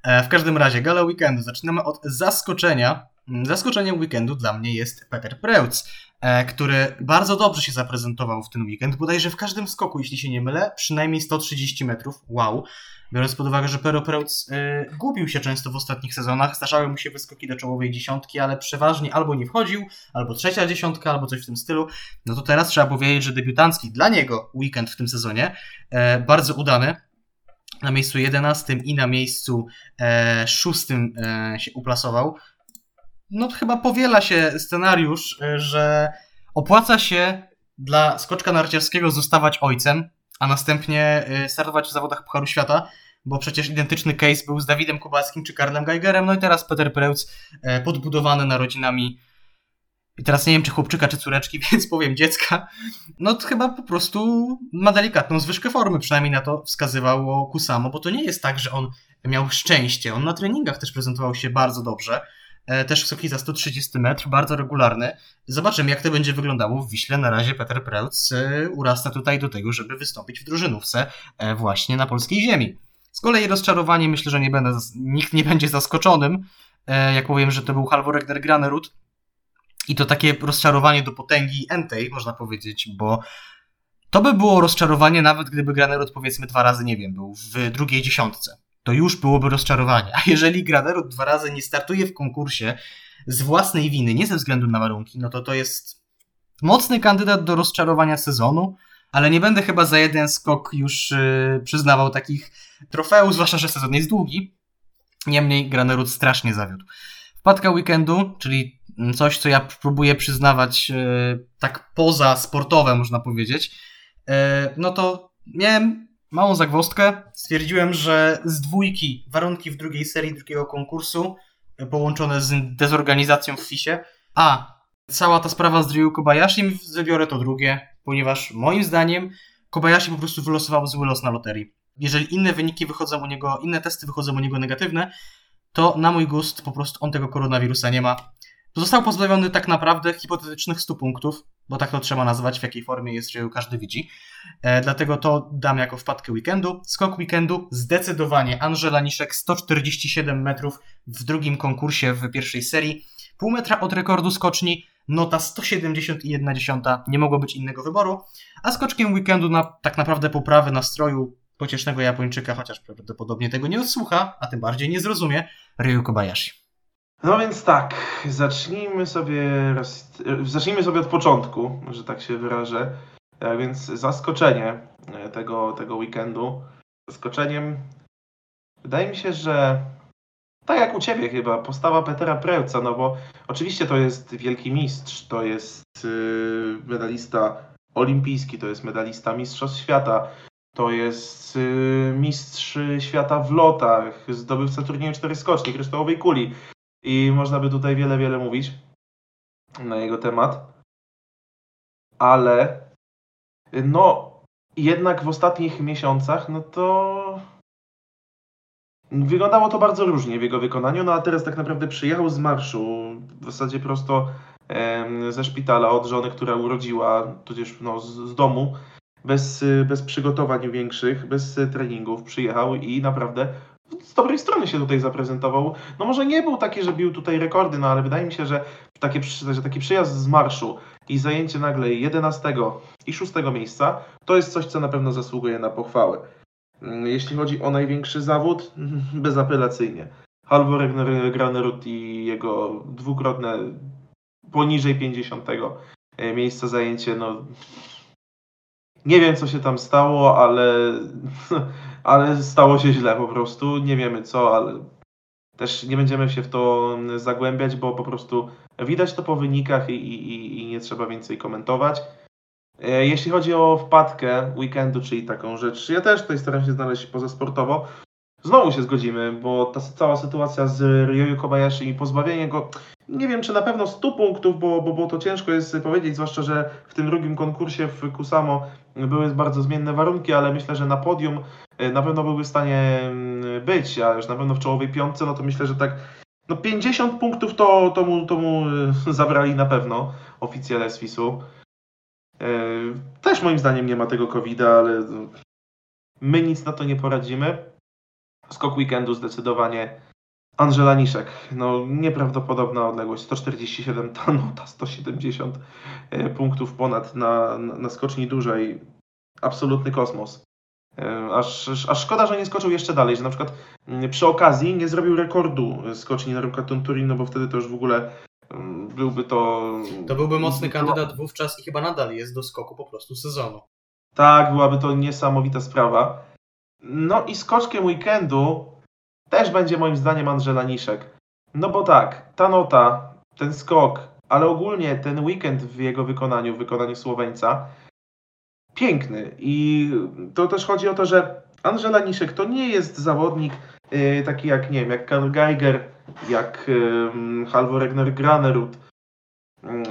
E, w każdym razie, gala weekendu. Zaczynamy od zaskoczenia. Zaskoczeniem weekendu dla mnie jest Peter Preutz, e, który bardzo dobrze się zaprezentował w ten weekend. Bodajże w każdym skoku, jeśli się nie mylę, przynajmniej 130 metrów. Wow. Biorąc pod uwagę, że Pero Preutz e, gubił się często w ostatnich sezonach, zdarzały mu się wyskoki do czołowej dziesiątki, ale przeważnie albo nie wchodził, albo trzecia dziesiątka, albo coś w tym stylu. No to teraz trzeba powiedzieć, że debiutancki dla niego weekend w tym sezonie e, bardzo udany na miejscu 11 i na miejscu e, 6 e, się uplasował. No chyba powiela się scenariusz, e, że opłaca się dla skoczka narciarskiego zostawać ojcem, a następnie e, startować w zawodach Pucharu Świata, bo przecież identyczny case był z Dawidem Kubackim czy Karlem Geigerem, no i teraz Peter Preutz e, podbudowany narodzinami i teraz nie wiem, czy chłopczyka, czy córeczki, więc powiem dziecka. No to chyba po prostu ma delikatną zwyżkę formy, przynajmniej na to wskazywało Kusamo, bo to nie jest tak, że on miał szczęście. On na treningach też prezentował się bardzo dobrze. E, też wysoki za 130 metr, bardzo regularny. Zobaczymy, jak to będzie wyglądało w Wiśle. Na razie Peter Preutz e, urasta tutaj do tego, żeby wystąpić w drużynówce e, właśnie na polskiej ziemi. Z kolei rozczarowanie myślę, że nie będę, nikt nie będzie zaskoczonym, jak powiem, że to był Halvorek der Granerud, i to takie rozczarowanie do potęgi entej, można powiedzieć, bo to by było rozczarowanie nawet gdyby Granerud powiedzmy dwa razy, nie wiem, był w drugiej dziesiątce. To już byłoby rozczarowanie. A jeżeli Granerud dwa razy nie startuje w konkursie z własnej winy, nie ze względu na warunki, no to to jest mocny kandydat do rozczarowania sezonu, ale nie będę chyba za jeden skok już yy, przyznawał takich trofeów, zwłaszcza, że sezon jest długi. Niemniej Granerud strasznie zawiódł. Wpadka weekendu, czyli coś, co ja próbuję przyznawać e, tak poza sportowe, można powiedzieć, e, no to miałem małą zagwozdkę. Stwierdziłem, że z dwójki warunki w drugiej serii drugiego konkursu e, połączone z dezorganizacją w FISie, a cała ta sprawa z Ryu Kobayashi, wybiorę to drugie, ponieważ moim zdaniem Kobayashi po prostu wylosował zły los na loterii. Jeżeli inne wyniki wychodzą u niego, inne testy wychodzą u niego negatywne, to na mój gust po prostu on tego koronawirusa nie ma. Został pozbawiony tak naprawdę hipotetycznych 100 punktów, bo tak to trzeba nazwać, w jakiej formie jest, że każdy widzi. E, dlatego to dam jako wpadkę weekendu. Skok weekendu zdecydowanie Angela Niszek 147 metrów w drugim konkursie w pierwszej serii. Pół metra od rekordu skoczni, nota 171,1, nie mogło być innego wyboru. A skoczkiem weekendu na tak naprawdę poprawę nastroju pociesznego Japończyka, chociaż prawdopodobnie tego nie odsłucha, a tym bardziej nie zrozumie, Ryu Kobayashi.
No więc tak, zacznijmy sobie, zacznijmy sobie od początku, że tak się wyrażę. Tak więc zaskoczenie e, tego, tego weekendu. Zaskoczeniem wydaje mi się, że tak jak u Ciebie chyba, postawa Petera Preuca, no bo oczywiście to jest wielki mistrz, to jest yy, medalista olimpijski, to jest medalista Mistrzostw Świata, to jest yy, mistrz świata w lotach, zdobywca turnieju cztery skoczni, kryształowej kuli i można by tutaj wiele, wiele mówić na jego temat. Ale no jednak w ostatnich miesiącach, no to wyglądało to bardzo różnie w jego wykonaniu, no a teraz tak naprawdę przyjechał z marszu, w zasadzie prosto ze szpitala od żony, która urodziła, tudzież no, z, z domu, bez, bez przygotowań większych, bez treningów przyjechał i naprawdę z dobrej strony się tutaj zaprezentował. No może nie był taki, że bił tutaj rekordy, no ale wydaje mi się, że, takie, że taki przyjazd z marszu i zajęcie nagle 11 i 6 miejsca, to jest coś, co na pewno zasługuje na pochwałę. Mm, jeśli chodzi o największy zawód, bezapelacyjnie. Halvor Granerud i jego dwukrotne poniżej 50 e, miejsca zajęcie, no nie wiem co się tam stało, ale ale stało się źle po prostu. Nie wiemy co, ale też nie będziemy się w to zagłębiać, bo po prostu widać to po wynikach i, i, i nie trzeba więcej komentować. E, Jeśli chodzi o wpadkę weekendu, czyli taką rzecz, ja też tutaj staram się znaleźć pozasportowo. Znowu się zgodzimy, bo ta cała sytuacja z Ryoyu Kobayashi i pozbawienie go, nie wiem czy na pewno 100 punktów, bo, bo, bo to ciężko jest powiedzieć, zwłaszcza, że w tym drugim konkursie w Kusamo były bardzo zmienne warunki, ale myślę, że na podium e, na pewno byłby w stanie mm, być, a już na pewno w czołowej piątce, no to myślę, że tak no 50 punktów to, to, mu, to mu e, zabrali na pewno oficjale z FIS-u. E, Też moim zdaniem nie ma tego covid ale no, my nic na to nie poradzimy. Skok weekendu zdecydowanie Angela Niszek. No nieprawdopodobna odległość. 147, ta nota 170 e, punktów ponad na, na, skoczni dużej. Absolutny kosmos. E, Aż, aż- szkoda, że nie skoczył jeszcze dalej, że na przykład przy okazji nie zrobił rekordu skoczni na Rukaton Turino, bo wtedy to już w ogóle byłby to...
To byłby mocny kandydat wówczas i chyba nadal jest do skoku po prostu sezonu.
Tak, byłaby to niesamowita sprawa. No i skoczkiem weekendu też będzie moim zdaniem Angela Niszek. No bo tak, ta nota, ten skok, ale ogólnie ten weekend w jego wykonaniu, w wykonaniu Słoweńca, piękny. I to też chodzi o to, że Angela Niszek to nie jest zawodnik yy, taki jak, nie wiem, jak Karl Geiger, jak yy, Halvor Regner Granerud,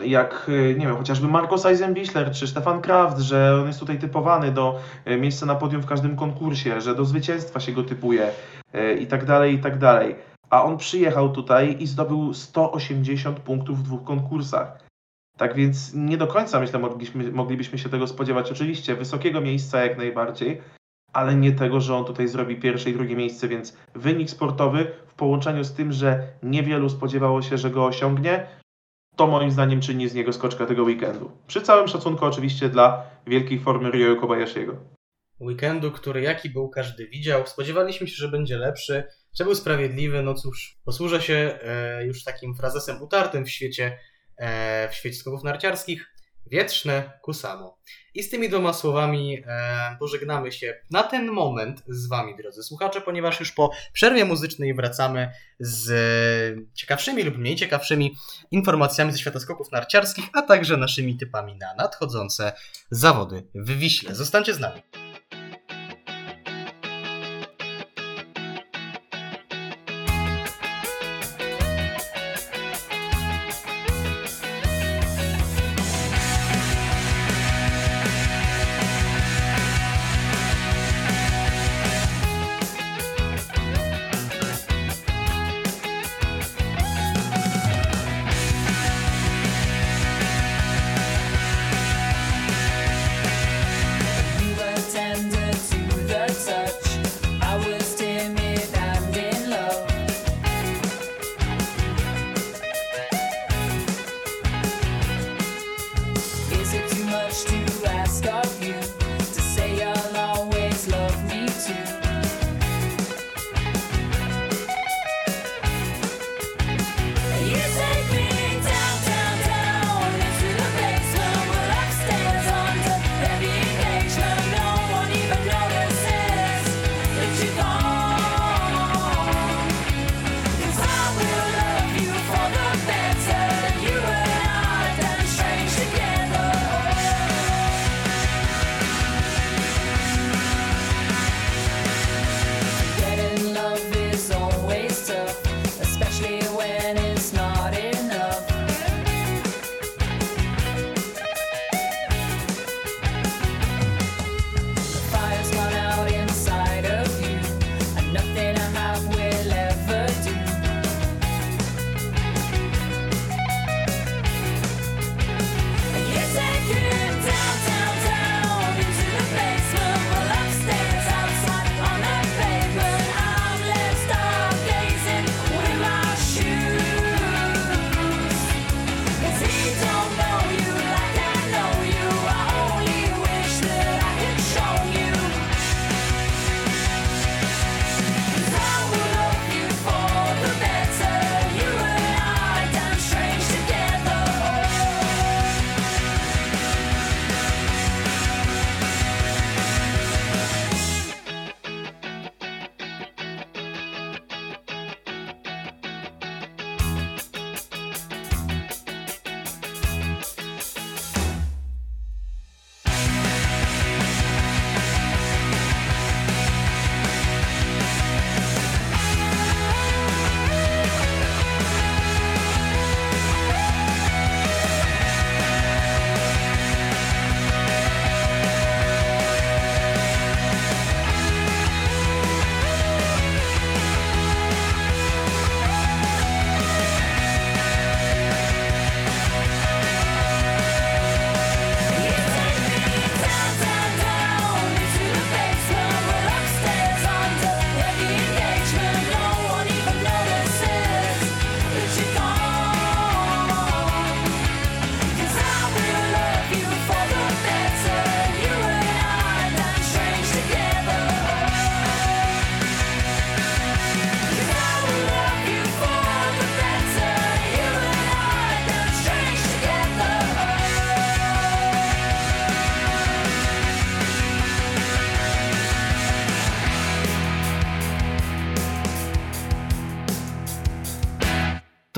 jak, yy, nie wiem, chociażby Marcos Eisenbichler czy Stefan Kraft, że on jest tutaj typowany do yy, miejsca na podium w każdym konkursie, że do zwycięstwa się go typuje yy, i tak dalej, i tak dalej. A on przyjechał tutaj i zdobył 180 punktów w dwóch konkursach. Tak więc nie do końca, myślę, mogliśmy, moglibyśmy się tego spodziewać. Oczywiście wysokiego miejsca jak najbardziej, ale nie tego, że on tutaj zrobi pierwsze i drugie miejsce, więc wynik sportowy w połączeniu z tym, że niewielu spodziewało się, że go osiągnie, to moim zdaniem czyni z niego skoczka tego weekendu. Przy całym szacunku oczywiście dla wielkiej formy Ryoyu Kobayashiego.
Weekendu, który jaki był, każdy widział. Spodziewaliśmy się, że będzie lepszy, że był sprawiedliwy. No cóż, posłużę się e, już takim frazesem utartym w świecie, e, w świecie skoków narciarskich. Wietrzne ku samo. I z tymi dwoma słowami e, pożegnamy się na ten moment z Wami, drodzy słuchacze, ponieważ już po przerwie muzycznej wracamy z e, ciekawszymi lub mniej ciekawszymi informacjami ze świata skoków narciarskich, a także naszymi typami na nadchodzące zawody w Wiśle. Zostańcie z nami.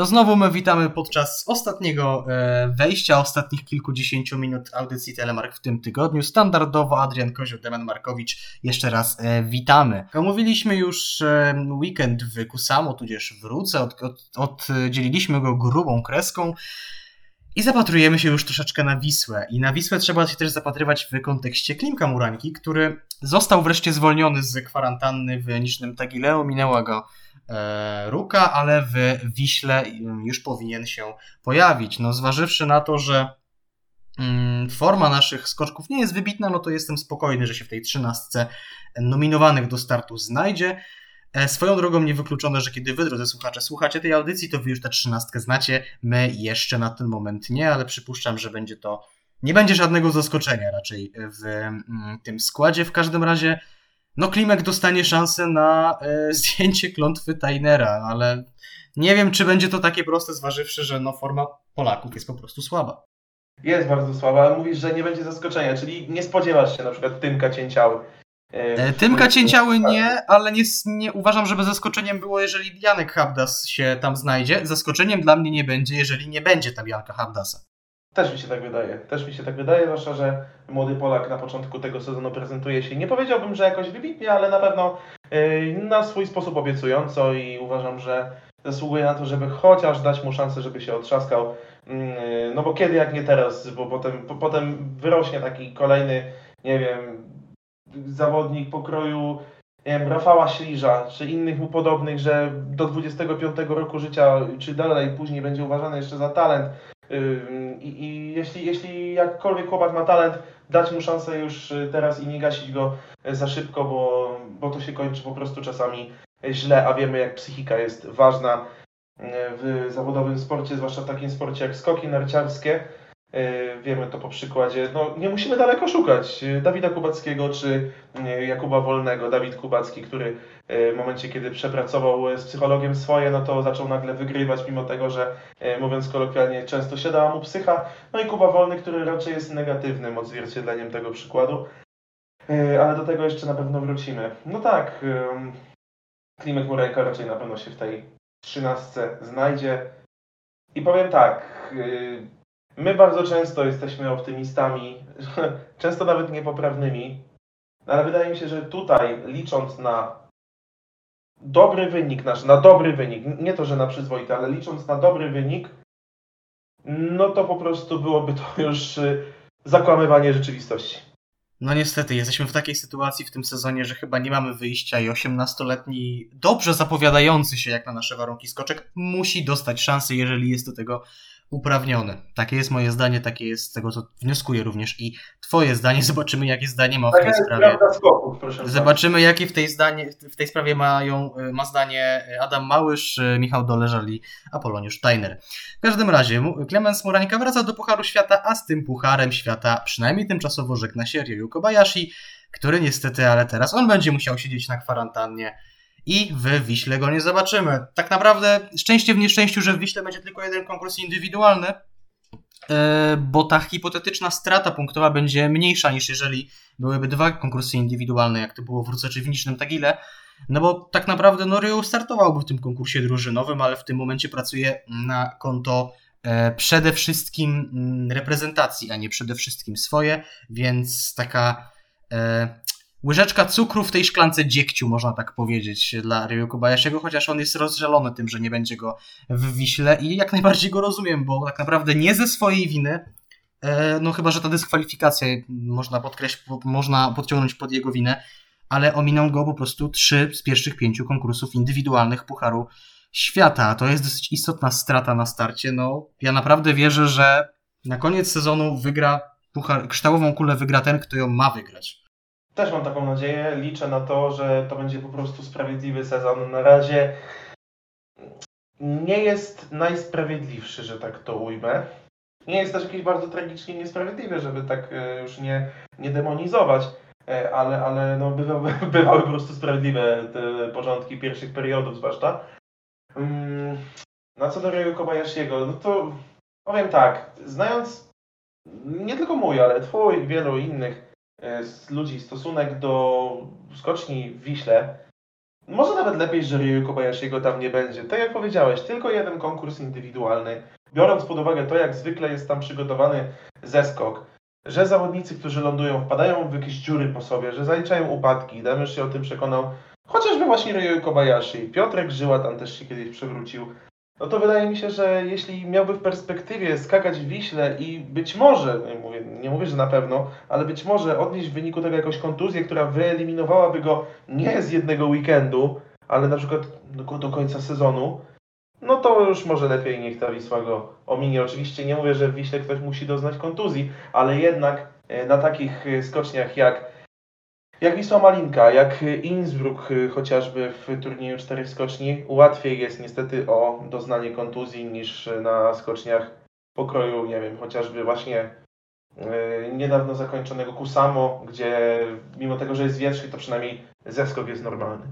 To znowu my witamy podczas ostatniego e, wejścia, ostatnich kilkudziesięciu minut audycji Telemark w tym tygodniu. Standardowo Adrian Kozioł, Deman Markowicz. Jeszcze raz e, witamy. Omówiliśmy już e, weekend w Kusamo, tudzież wrócę. Od, od, oddzieliliśmy go grubą kreską. I zapatrujemy się już troszeczkę na Wisłę. I na Wisłę trzeba się też zapatrywać w kontekście Klimka Murańki, który został wreszcie zwolniony z kwarantanny w Nicznym Tagileo. Minęła go Ruka, ale w Wiśle już powinien się pojawić. No zważywszy na to, że mm, forma naszych skoczków nie jest wybitna, no to jestem spokojny, że się w tej trzynastce nominowanych do startu znajdzie. E, swoją drogą niewykluczone, że kiedy wy, drodzy słuchacze, słuchacie tej audycji, to wy już tę trzynastkę znacie, my jeszcze na ten moment nie, ale przypuszczam, że będzie to, nie będzie żadnego zaskoczenia raczej w mm, tym składzie. W każdym razie, no Klimek dostanie szansę na e, zdjęcie klątwy Tainera, ale nie wiem, czy będzie to takie proste, zważywszy, że no forma Polaków jest po prostu słaba.
Jest bardzo słaba, ale mówisz, że nie będzie zaskoczenia, czyli nie spodziewasz się na przykład Tymka Cięciały.
E, Tymka Cięciały nie, ale nie, nie uważam, żeby zaskoczeniem było, jeżeli Janek Habdas się tam znajdzie. Zaskoczeniem dla mnie nie będzie, jeżeli nie będzie tam Janka Habdasa.
Też mi się tak wydaje. Też mi się tak wydaje, zwłaszcza, że młody Polak na początku tego sezonu prezentuje się, nie powiedziałbym, że jakoś wybitnie, ale na pewno yy, na swój sposób obiecująco i uważam, że zasługuje na to, żeby chociaż dać mu szansę, żeby się otrzaskał. Yy, no bo kiedy jak nie teraz, bo potem, po, potem wyrośnie taki kolejny, nie wiem, zawodnik pokroju nie wiem, Rafała Śliża, czy innych mu podobnych, że do 25 roku życia, czy dalej później będzie uważany jeszcze za talent. I, i jeśli, jeśli jakkolwiek chłopak ma talent, dać mu szansę już teraz i nie gasić go za szybko, bo, bo to się kończy po prostu czasami źle, a wiemy jak psychika jest ważna w zawodowym sporcie, zwłaszcza w takim sporcie jak skoki narciarskie. E, wiemy to po przykładzie, no nie musimy daleko szukać. Dawida Kubackiego czy e, Jakuba Wolnego. Dawid Kubacki, który e, w momencie, kiedy przepracował z psychologiem swoje, no to zaczął nagle wygrywać, mimo tego, że mówiąc kolokwialnie, często siadała mu psycha. No i Kuba Wolny, który raczej jest negatywnym odzwierciedleniem tego przykładu. Ale do tego jeszcze na pewno wrócimy. No tak, Klimek Murejka raczej na pewno się w tej trzynastce znajdzie. I powiem tak, My bardzo często jesteśmy optymistami, często nawet niepoprawnymi, ale wydaje mi się, że tutaj licząc na dobry wynik nasz, na dobry wynik, nie to, że na przyzwoity, ale licząc na dobry wynik, no to po prostu byłoby to już y, zakłamywanie rzeczywistości.
No niestety, jesteśmy w takiej sytuacji w tym sezonie, że chyba nie mamy wyjścia i 18-letni, dobrze zapowiadający się jak na nasze warunki skoczek, musi dostać szansę, jeżeli jest do tego uprawniony. Takie jest moje zdanie, takie jest z tego, co wnioskuję również i twoje zdanie. Zobaczymy, jakie zdanie ma w tej sprawie. Zobaczymy, jakie w tej, zdanie, w tej sprawie mają, ma zdanie Adam Małysz, Michał Doleżal i Apoloniusz Steiner. W każdym razie, Klemens Murańka wraca do Pucharu Świata, a z tym Pucharem Świata przynajmniej tymczasowo żegna się Ryu Kobayashi, który niestety, ale teraz on będzie musiał siedzieć na kwarantannie i w Wiśle go nie zobaczymy. Tak naprawdę szczęście w nieszczęściu, że w Wiśle będzie tylko jeden konkurs indywidualny, e, bo ta hipotetyczna strata punktowa będzie mniejsza niż jeżeli byłyby dwa konkursy indywidualne, jak to było w Ruce czy w Nicznym Tagile. No bo tak naprawdę Norio startowałby w tym konkursie drużynowym, ale w tym momencie pracuje na konto e, przede wszystkim mm, reprezentacji, a nie przede wszystkim swoje, więc taka e, łyżeczka cukru w tej szklance dziegciu, można tak powiedzieć, dla Ryu Kobayashiego, chociaż on jest rozżalony tym, że nie będzie go w Wiśle i jak najbardziej go rozumiem, bo tak naprawdę nie ze swojej winy, e, no chyba, że ta dyskwalifikacja można podkreślić, można podciągnąć pod jego winę, ale ominął go po prostu trzy z pierwszych pięciu konkursów indywidualnych Pucharu Świata. To jest dosyć istotna strata na starcie. No, ja naprawdę wierzę, że na koniec sezonu wygra puchar, kształową kulę wygra ten, kto ją ma wygrać.
Też mam taką nadzieję. Liczę na to, że to będzie po prostu sprawiedliwy sezon. Na razie nie jest najsprawiedliwszy, że tak to ujmę. Nie jest też jakiś bardzo tragicznie niesprawiedliwy, żeby tak e, już nie, nie demonizować, e, ale, ale no bywały, bywały po prostu sprawiedliwe te początki pierwszych periodów zwłaszcza. Mm, na co do Ryu Kobayashiego, no to powiem tak, znając nie tylko mój, ale twój i wielu innych z ludzi stosunek do skoczni w Wiśle, Może nawet lepiej, że Ryu Kobayashiego tam nie będzie. Tak jak powiedziałeś, tylko jeden konkurs indywidualny. Biorąc pod uwagę to, jak zwykle jest tam przygotowany zeskok, że zawodnicy, którzy lądują, wpadają w jakieś dziury po sobie, że zaliczają upadki. Damiusz się o tym przekonał. Chociażby właśnie Ryu Kobayashi. Piotrek Żyła tam też się kiedyś przewrócił. No to wydaje mi się, że jeśli miałby w perspektywie skakać w Wiśle i być może, nie mówię, nie mówię, że na pewno, ale być może odnieść w wyniku tego jakąś kontuzję, która wyeliminowałaby go nie z jednego weekendu, ale na przykład do, do końca sezonu, no to już może lepiej niech ta Wisła go ominie. Oczywiście nie mówię, że w Wiśle ktoś musi doznać kontuzji, ale jednak e, na takich e, skoczniach jak jak Wisła Malinka, jak Innsbruck y, chociażby w turnieju czterech skoczni, łatwiej jest niestety o doznanie kontuzji niż na skoczniach pokroju, nie wiem, chociażby właśnie yy, niedawno zakończonego Kusamo, gdzie mimo tego, że jest wietrzny, to przynajmniej zeskok jest normalny.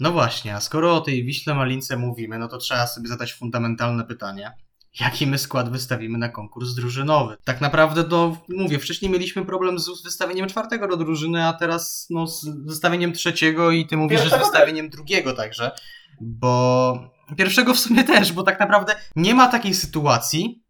No właśnie, a skoro o tej Wiśle Malince mówimy, no to trzeba sobie zadać fundamentalne pytanie jaki my skład wystawimy na konkurs drużynowy. Tak naprawdę, no mówię, wcześniej mieliśmy problem z wystawieniem czwartego do drużyny, a teraz no, z wystawieniem trzeciego i ty mówisz, że z wystawieniem drugiego także, bo pierwszego w sumie też, bo tak naprawdę nie ma takiej sytuacji,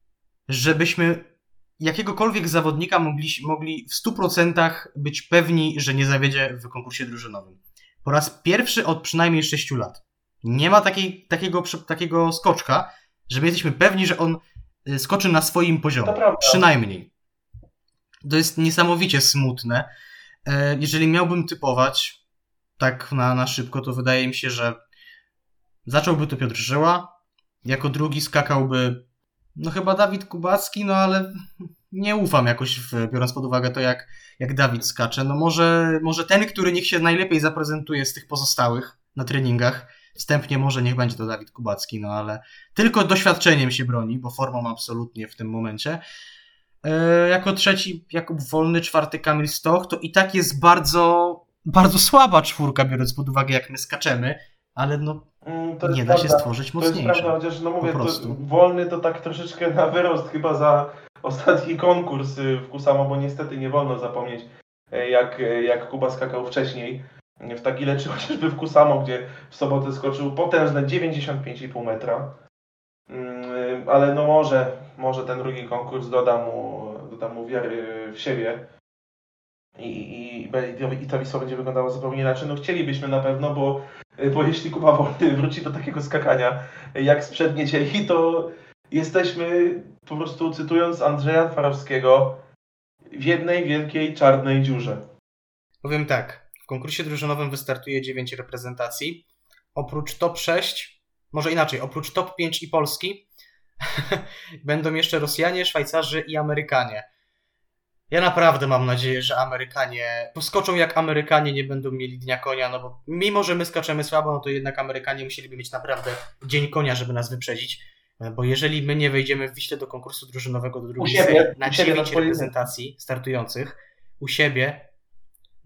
żebyśmy jakiegokolwiek zawodnika mogli, mogli w 100% być pewni, że nie zawiedzie w konkursie drużynowym. Po raz pierwszy od przynajmniej 6 lat. Nie ma takiej, takiego, takiego skoczka, że my jesteśmy pewni, że on y, skoczy na swoim poziomie. Przynajmniej. To jest niesamowicie smutne. E, jeżeli miałbym typować tak na, na szybko, to wydaje mi się, że zacząłby to Piotr Żyła, jako drugi skakałby no chyba Dawid Kubacki, no ale nie ufam jakoś, w, biorąc pod uwagę to, jak, jak Dawid skacze. No może, może ten, który niech się najlepiej zaprezentuje z tych pozostałych na treningach, Wstępnie może niech będzie to Dawid Kubacki, no ale tylko doświadczeniem się broni, bo formą absolutnie w tym momencie. E, jako trzeci Jakub Wolny, czwarty Kamil Stoch, to i tak jest bardzo, bardzo słaba czwórka, biorąc pod uwagę jak my skaczemy, ale no mm, nie da prawda. się stworzyć mocniejsze.
To jest prawda, chociaż no mówię, to Wolny to tak troszeczkę na wyrost chyba za ostatni konkurs y, w Kusamo, bo niestety nie wolno zapomnieć e, jak, e, jak Kuba skakał wcześniej w Tagile, czy chociażby w Kusamo, gdzie w sobotę skoczył potężne 95,5 metra. Mm, ale no może, może ten drugi konkurs doda mu, doda mu wiary w siebie. I, i, i, ta Wisła będzie wyglądała zupełnie inaczej. No chcielibyśmy na pewno, bo, bo jeśli Kuba Wolny wróci do takiego skakania jak sprzed niedzieli, to jesteśmy po prostu, cytując Andrzeja Farowskiego, w jednej wielkiej czarnej dziurze.
Powiem tak, w konkursie drużynowym wystartuje 9 reprezentacji. Oprócz top 6, może inaczej, oprócz top 5 i Polski, będą jeszcze Rosjanie, Szwajcarzy i Amerykanie. Ja naprawdę mam nadzieję, że Amerykanie poskoczą jak Amerykanie, nie będą mieli dnia konia, no bo mimo, że my skaczemy słabo, no to jednak Amerykanie musieliby mieć naprawdę dzień konia, żeby nas wyprzedzić. Bo jeżeli my nie wejdziemy w Wiśle do konkursu drużynowego do drugiej serii na 9 reprezentacji startujących u siebie,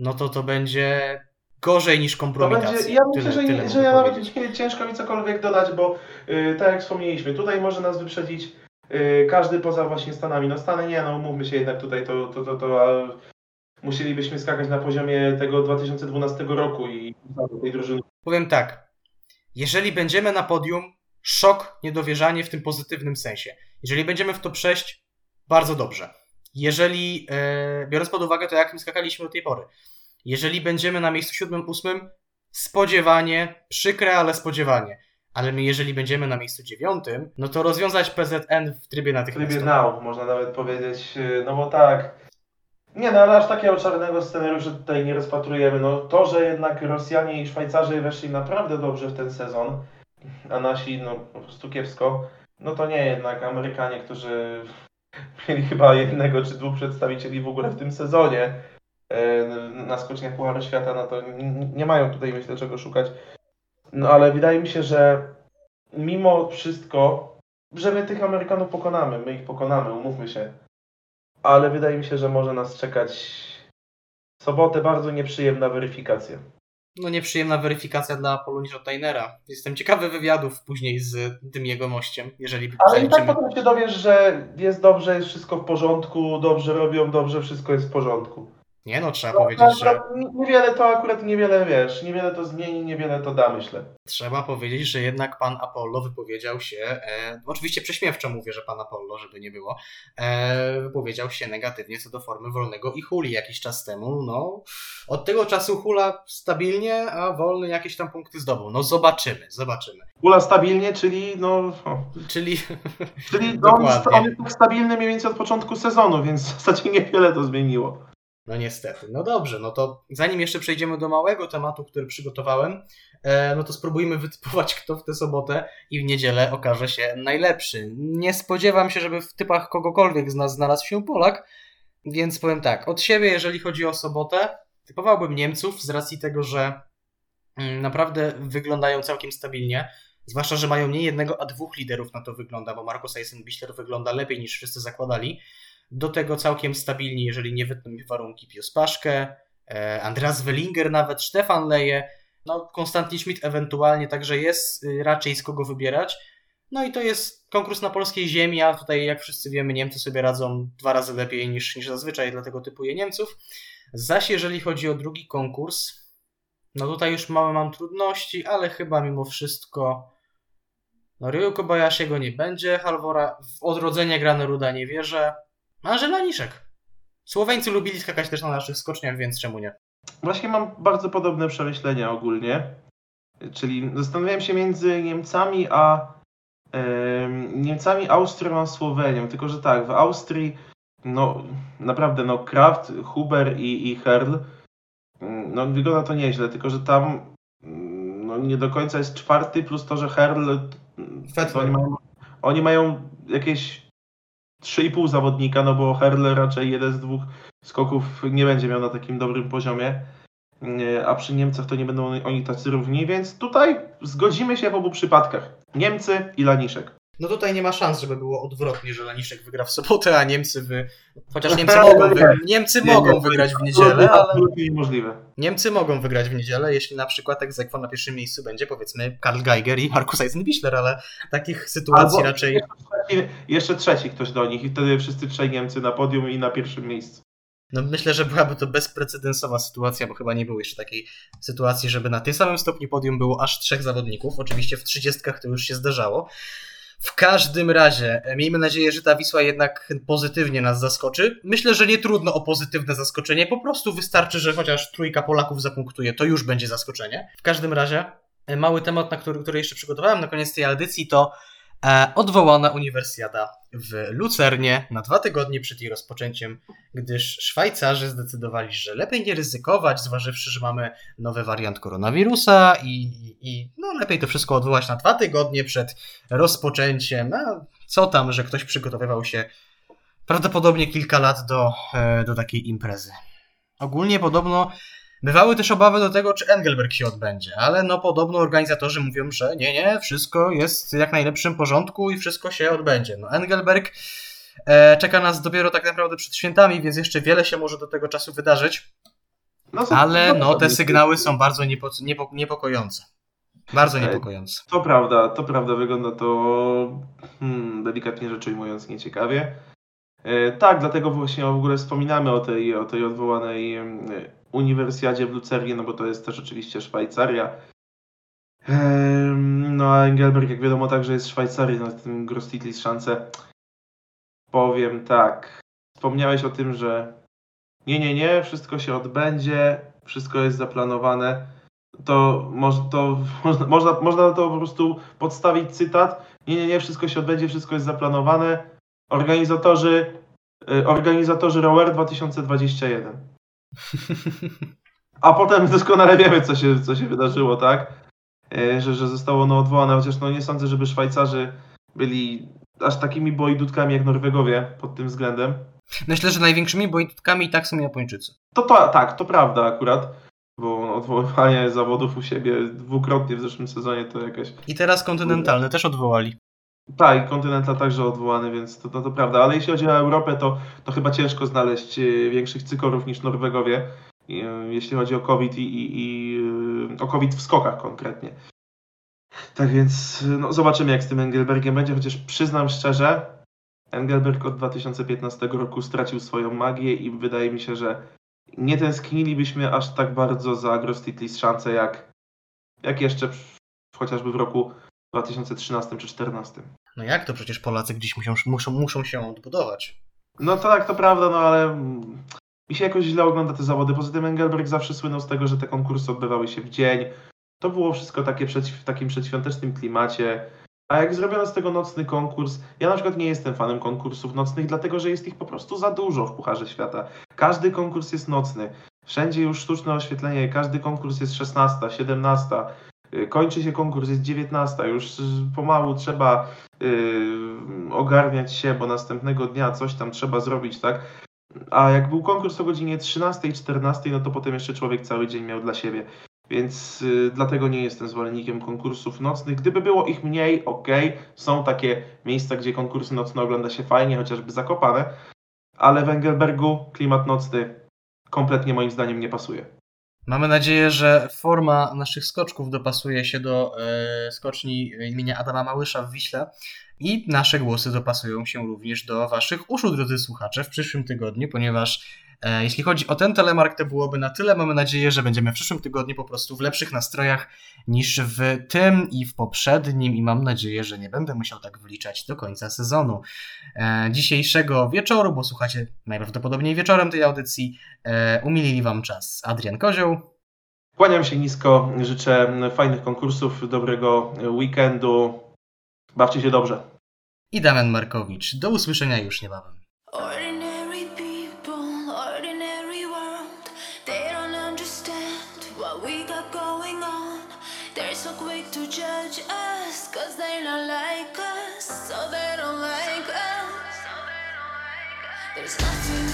no to to będzie gorzej niż kompromitacja. Będzie,
ja myślę, tyle, że, tyle że ja nawet ciężko mi cokolwiek dodać, bo yy, tak jak wspomnieliśmy, tutaj może nas wyprzedzić yy, każdy poza właśnie Stanami. No Stany nie, no umówmy się jednak tutaj, to, to, to, to musielibyśmy skakać na poziomie tego 2012 roku i tej drużyny.
Powiem tak, jeżeli będziemy na podium, szok, niedowierzanie w tym pozytywnym sensie. Jeżeli będziemy w top 6, bardzo dobrze jeżeli, e, biorąc pod uwagę to, jak my skakaliśmy do tej pory, jeżeli będziemy na miejscu siódmym, ósmym, spodziewanie, przykre, ale spodziewanie. Ale my, jeżeli będziemy na miejscu dziewiątym, no to rozwiązać PZN w trybie natychmiastowym.
W trybie now, można nawet powiedzieć, e, no bo tak. Nie, no ale aż takiego czarnego scenariusza tutaj nie rozpatrujemy. No to, że jednak Rosjanie i Szwajcarzy weszli naprawdę dobrze w ten sezon, a nasi no po prostu kiepsko, no to nie jednak Amerykanie, którzy mieli chyba jednego czy dwóch przedstawicieli w ogóle w tym sezonie e, na skoczniach Pucharu Świata, no to nie mają tutaj myślę czego szukać. No ale wydaje mi się, że mimo wszystko, że my tych Amerykanów pokonamy, my ich pokonamy, umówmy się. Ale wydaje mi się, że może nas czekać w sobotę bardzo nieprzyjemna weryfikacja
no nieprzyjemna weryfikacja dla Polonii Rotainera. Jestem ciekawy wywiadów później z tym jego mościem, jeżeli
Ale i tak potem się dowiesz, że jest dobrze, jest wszystko w porządku, dobrze robią, dobrze, wszystko jest w porządku.
Nie no, trzeba
To
powiedzieć, że
akurat Niewiele to akurat niewiele wiesz, niewiele to zmieni, niewiele to da, myślę.
trzeba powiedzieć, że jednak pan Apollo wypowiedział się, e, oczywiście prześmiewczo mówię, że pan Apollo, żeby nie było, e, wypowiedział się negatywnie co do formy wolnego i huli jakiś czas temu. No, od tego czasu hula stabilnie, a wolny jakieś tam punkty zdobył. No zobaczymy, zobaczymy.
Ula stabilnie, czyli no...
Czyli
Czyli no, on, on jest tak stabilny mniej więcej od początku sezonu, więc w zasadzie niewiele to zmieniło.
No niestety. No dobrze, no to zanim jeszcze przejdziemy do małego tematu, który przygotowałem, e, no to spróbujmy wytypować, kto w tę sobotę i w niedzielę okaże się najlepszy. Nie spodziewam się, żeby w typach kogokolwiek z nas znalazł się Polak, więc powiem tak, od siebie, jeżeli chodzi o sobotę, typowałbym Niemców z racji tego, że mm, naprawdę wyglądają całkiem stabilnie. Zwłaszcza, że mają nie jednego, a dwóch liderów na to wygląda, bo Markus Eisenbichler wygląda lepiej niż wszyscy zakładali. Do tego całkiem stabilni, jeżeli nie wytną ich warunki, Pius Paszke, e, Andreas Wellinger nawet, Stefan Leje, no Konstantin Schmidt ewentualnie, także jest y, raczej z kogo wybierać. No i to jest konkurs na polskiej ziemi, a tutaj jak wszyscy wiemy Niemcy sobie radzą dwa razy lepiej niż, niż zazwyczaj, dlatego typuję Niemców. Zaś jeżeli chodzi o drugi konkurs, no tutaj już małe mam trudności, ale chyba mimo wszystko no Ryu Kobayashiego nie będzie, Halvora w odrodzenie grane Ruda nie wierzę, a Żelaniszek. Słoweńcy lubili skakać też na naszych skoczniach, więc czemu nie?
Właśnie mam bardzo podobne przemyślenia ogólnie. Czyli zastanawiałem się między Niemcami a em, Niemcami, Austrią a Słowenią. Tylko, że tak, w Austrii no naprawdę no Kraft, Huber i, i Herl mm, no wygląda to nieźle, tylko że tam mm, no nie do końca jest czwarty, plus to, że Herl to oni, mają, oni mają jakieś 3,5 zawodnika, no bo Herl raczej jeden z dwóch skoków nie będzie miał na takim dobrym poziomie. A przy Niemcach to nie będą oni tacy równi, więc tutaj zgodzimy się w obu przypadkach. Niemcy i Laniszek.
No tutaj nie ma szans, żeby było odwrotnie, że Laniszek wygra w sobotę, a Niemcy wy... Chociaż Niemcy mogą, wy... Niemcy
Nie,
mogą wygrać w niedzielę, ale
niemożliwe.
Niemcy mogą wygrać w niedzielę, jeśli na przykład egzekwo na pierwszym miejscu będzie powiedzmy Karl Geiger i Markus Eisenbichler, ale takich sytuacji
Albo-
raczej...
Jeszcze trzeci, jeszcze trzeci ktoś do nich i wtedy wszyscy trzej Niemcy na podium i na pierwszym miejscu.
No myślę, że byłaby to bezprecedensowa sytuacja, bo chyba nie było jeszcze takiej sytuacji, żeby na tym samym stopniu podium było aż trzech zawodników. Oczywiście w trzydziestkach to już się zdarzało. W każdym razie, e, miejmy nadzieję, że ta Wisła jednak pozytywnie nas zaskoczy. Myślę, że nie trudno o pozytywne zaskoczenie, po prostu wystarczy, że chociaż trójka Polaków zapunktuje, to już będzie zaskoczenie. W każdym razie, e, mały temat, na który, który jeszcze przygotowałem na koniec tej audycji, to e, odwołana uniwersjada w Lucernie na dwa tygodnie przed jej rozpoczęciem, gdyż Szwajcarzy zdecydowali, że lepiej nie ryzykować, zważywszy, że mamy nowy wariant koronawirusa i, i, i no lepiej to wszystko odwołać na dwa tygodnie przed rozpoczęciem. A co tam, że ktoś przygotowywał się prawdopodobnie kilka lat do, e, do takiej imprezy. Ogólnie podobno bywały też obawy do tego, czy Engelberg się odbędzie, ale no podobno organizatorzy mówią, że nie, nie, wszystko jest w jak najlepszym porządku i wszystko się odbędzie. No Engelberg e, czeka nas dopiero tak naprawdę przed świętami, więc jeszcze wiele się może do tego czasu wydarzyć,
No,
ale no te sygnały są bardzo niepo, niepo, niepokojące. Bardzo niepokojące.
To prawda, to prawda, wygląda to hmm, delikatnie rzecz ujmując nieciekawie. E, tak, dlatego właśnie w ogóle wspominamy o tej, o tej odwołanej uniwersjadzie w Lucernie, no bo to jest też oczywiście Szwajcaria. Em, no a Engelberg, jak wiadomo, także jest Szwajcarii na tym Grostitlis szanse. Powiem tak, wspomniałeś o tym, że nie, nie, nie, wszystko się odbędzie, wszystko jest zaplanowane to, moż, to można, można, można na to po prostu podstawić cytat. Nie, nie, nie, wszystko się odbędzie, wszystko jest zaplanowane. Organizatorzy, y, organizatorzy Rower 2021. A potem doskonale wiemy, co się, co się wydarzyło, tak? Y, Że, że zostało ono odwołane, chociaż no nie sądzę, żeby Szwajcarzy byli aż takimi boidutkami jak Norwegowie pod tym względem.
Myślę, że największymi boitkami i tak są Japończycy.
To, to tak, to prawda akurat, bo odwoływanie zawodów u siebie dwukrotnie w zeszłym sezonie to jakaś
I teraz kontynentalne też odwołali.
Tak, i Kontynental także odwołany, więc to, to, to prawda. Ale jeśli chodzi o Europę, to, to chyba ciężko znaleźć e, większych cykorów niż Norwegowie, e, jeśli chodzi o COVID i, i, i e, o COVID w skokach konkretnie. Tak więc no, zobaczymy, jak z tym Engelbergiem będzie, chociaż przyznam szczerze, Engelberg od 2015 roku stracił swoją magię i wydaje mi się, że nie tęsknilibyśmy aż tak bardzo za Grostitli z szance jak, jak jeszcze w, chociażby w roku 2013 czy 2014.
No jak to przecież Polacy gdzieś muszą, muszą, muszą się odbudować.
No tak, to prawda, no ale mi się jakoś źle ogląda te zawody. Poza tym Engelberg zawsze słynął z tego, że te konkursy odbywały się w dzień. To było wszystko takie w takim przedświątecznym klimacie. A jak zrobiono z tego nocny konkurs, ja na przykład nie jestem fanem konkursów nocnych, dlatego że jest ich po prostu za dużo w Pucharze Świata. Każdy konkurs jest nocny. Wszędzie już sztuczne oświetlenie, każdy konkurs jest 16, 17. y, Kończy się konkurs, jest 19. Już pomału trzeba yy, ogarniać się, bo następnego dnia coś tam trzeba zrobić, tak? A jak był konkurs o godzinie 13, 14, no to potem jeszcze człowiek cały dzień miał dla siebie. Więc y, dlatego nie jestem zwolennikiem konkursów nocnych. Gdyby było ich mniej, ok, są takie miejsca, gdzie konkursy nocne ogląda się fajnie, chociażby zakopane, ale w Engelbergu klimat nocny kompletnie moim zdaniem nie pasuje.
Mamy nadzieję, że forma naszych skoczków dopasuje się do e, skoczni imienia Adama Małysza w Wiśle i nasze głosy dopasują się również do Waszych uszu, drodzy słuchacze, w przyszłym tygodniu, ponieważ jeśli chodzi o ten telemark, to byłoby na tyle. Mamy nadzieję, że będziemy w przyszłym tygodniu po prostu w lepszych nastrojach niż w tym i w poprzednim i mam nadzieję, że nie będę musiał tak wliczać do końca sezonu. E, dzisiejszego wieczoru, bo słuchacie najprawdopodobniej wieczorem tej audycji, e, umilili Wam czas Adrian Kozioł.
Kłaniam się nisko, życzę fajnych konkursów, dobrego weekendu. Bawcie się dobrze.
i Damian Markowicz. Do usłyszenia już niebawem.
Cause they're not like us. So they don't like us. There's nothing